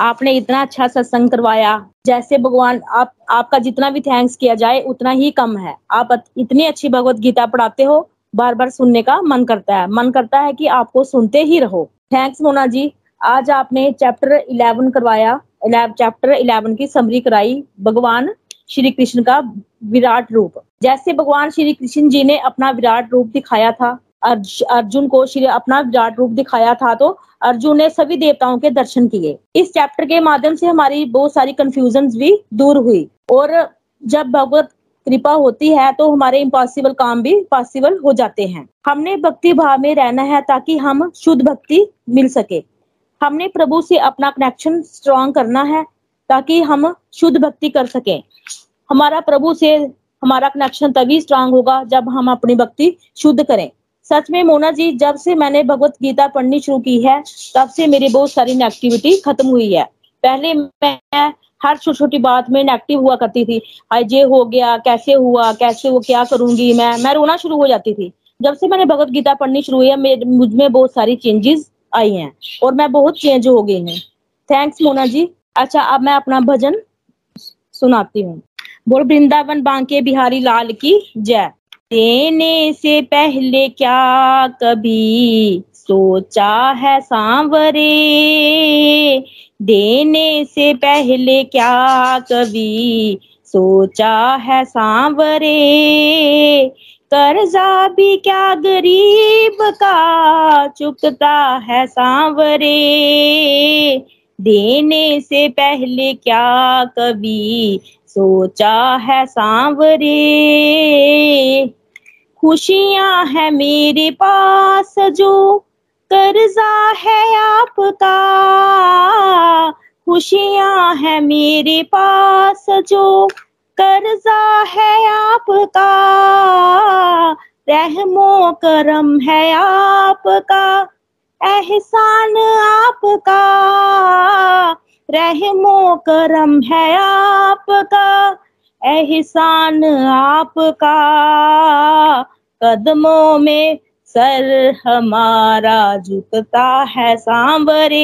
आपने इतना अच्छा सत्संग करवाया। जैसे भगवान आप आपका जितना भी थैंक्स किया जाए उतना ही कम है। आप इतनी अच्छी भगवत गीता पढ़ाते हो बार बार सुनने का मन करता है। मन करता है कि आपको सुनते ही रहो। थैंक्स मोना जी आज आपने चैप्टर इलेवन करवाया। चैप्टर इलेवन की समरी कराई। भगवान श्री कृष्ण का विराट रूप। जैसे भगवान श्री कृष्ण जी ने अपना विराट रूप दिखाया था अर्जुन को श्री अपना विराट रूप दिखाया था तो अर्जुन ने सभी देवताओं के दर्शन किए। इस चैप्टर के माध्यम से हमारी बहुत सारी कंफ्यूजन भी दूर हुई और जब भगवत कृपा होती है तो हमारे इम्पॉसिबल काम भी पॉसिबल हो जाते हैं। हमने भक्ति भाव में रहना है ताकि हम शुद्ध भक्ति मिल सके। हमने प्रभु से अपना कनेक्शन स्ट्रॉन्ग करना है ताकि हम शुद्ध भक्ति कर सके। हमारा प्रभु से हमारा कनेक्शन तभी स्ट्रांग होगा जब हम अपनी भक्ति शुद्ध करें। सच में मोना जी, जब से मैंने भगवत गीता पढ़नी शुरू की है, तब से मेरी बहुत सारी नेगेटिविटी खत्म हुई है। पहले मैं हर छोटी छोटी बात में नेगेटिव हुआ करती थी। आज ये हो गया, कैसे हुआ, कैसे वो क्या करूँगी मैं? मैं रोना शुरू हो जाती थी। जब से मैंने भगवत गीता पढ़नी शुरू हुई है मुझमें बहुत सारी चेंजेस आई हैं और मैं बहुत चेंज हो गई हूँ। थैंक्स मोना जी। अच्छा अब मैं अपना भजन सुनाती हूँ। बोल, वृंदावन बांके बिहारी लाल की जय। देने से पहले क्या कभी सोचा है सांवरे? देने से पहले क्या कभी सोचा है सांवरे? कर्जा भी क्या गरीब का चुकता है सांवरे? देने से पहले क्या कभी सोचा है सांवरे? खुशियाँ है मेरे पास, जो कर्जा है आपका। खुशियाँ है मेरे पास, जो कर्जा है आपका। रहमो करम है आपका, एहसान आपका। रहमो करम है आपका। एहसान आपका कदमों में सर हमारा झुकता है सांवरे।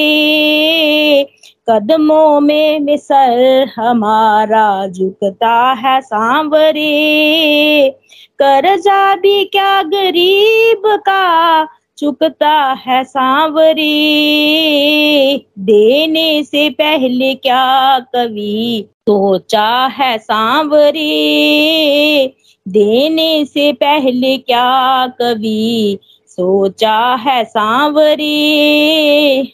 कदमों में सर हमारा झुकता है सांवरे। कर्जा भी क्या गरीब का चुकता है सांवरे। देने से पहले क्या कवि सोचा है सांवरे? देने से पहले क्या कवि सोचा है सांवरे?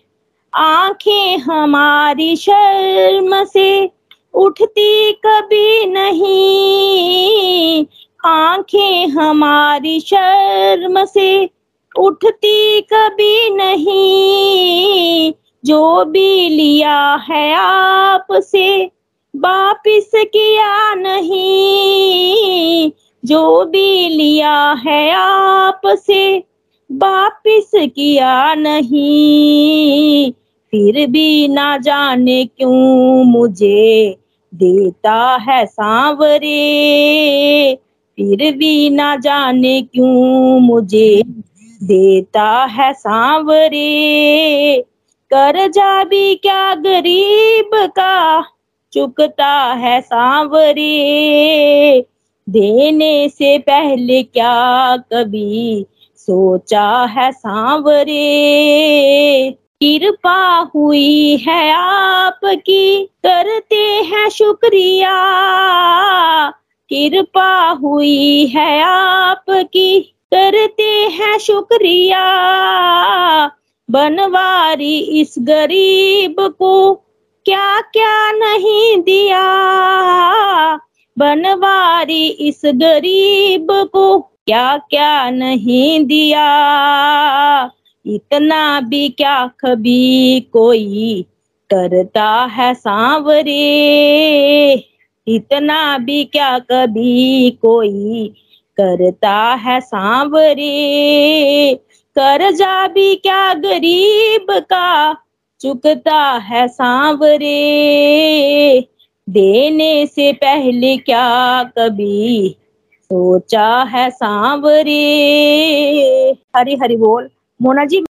आँखें हमारी शर्म से उठती कभी नहीं। आँखें हमारी शर्म से उठती कभी नहीं। जो भी लिया है आपसे, वापिस किया नहीं। जो भी लिया है आपसे, वापिस किया नहीं। फिर भी ना जाने क्यों मुझे देता है सांवरे। फिर भी ना जाने क्यों मुझे देता है सांवरे। जा भी क्या गरीब का, चुकता है सांवरे। देने से पहले क्या कभी सोचा है सांवरे? कृपा हुई है आपकी, करते हैं शुक्रिया। कृपा हुई है आपकी। करते हैं शुक्रिया। बनवारी इस गरीब को क्या क्या नहीं दिया। बनवारी इस गरीब को क्या क्या नहीं दिया। इतना भी क्या कभी कोई करता है सांवरे। इतना भी क्या कभी कोई करता है सांवरे। जा भी क्या गरीब का, चुकता है सांवरे। देने से पहले क्या कभी सोचा है सांवरे? हरी हरी बोल। मोना जी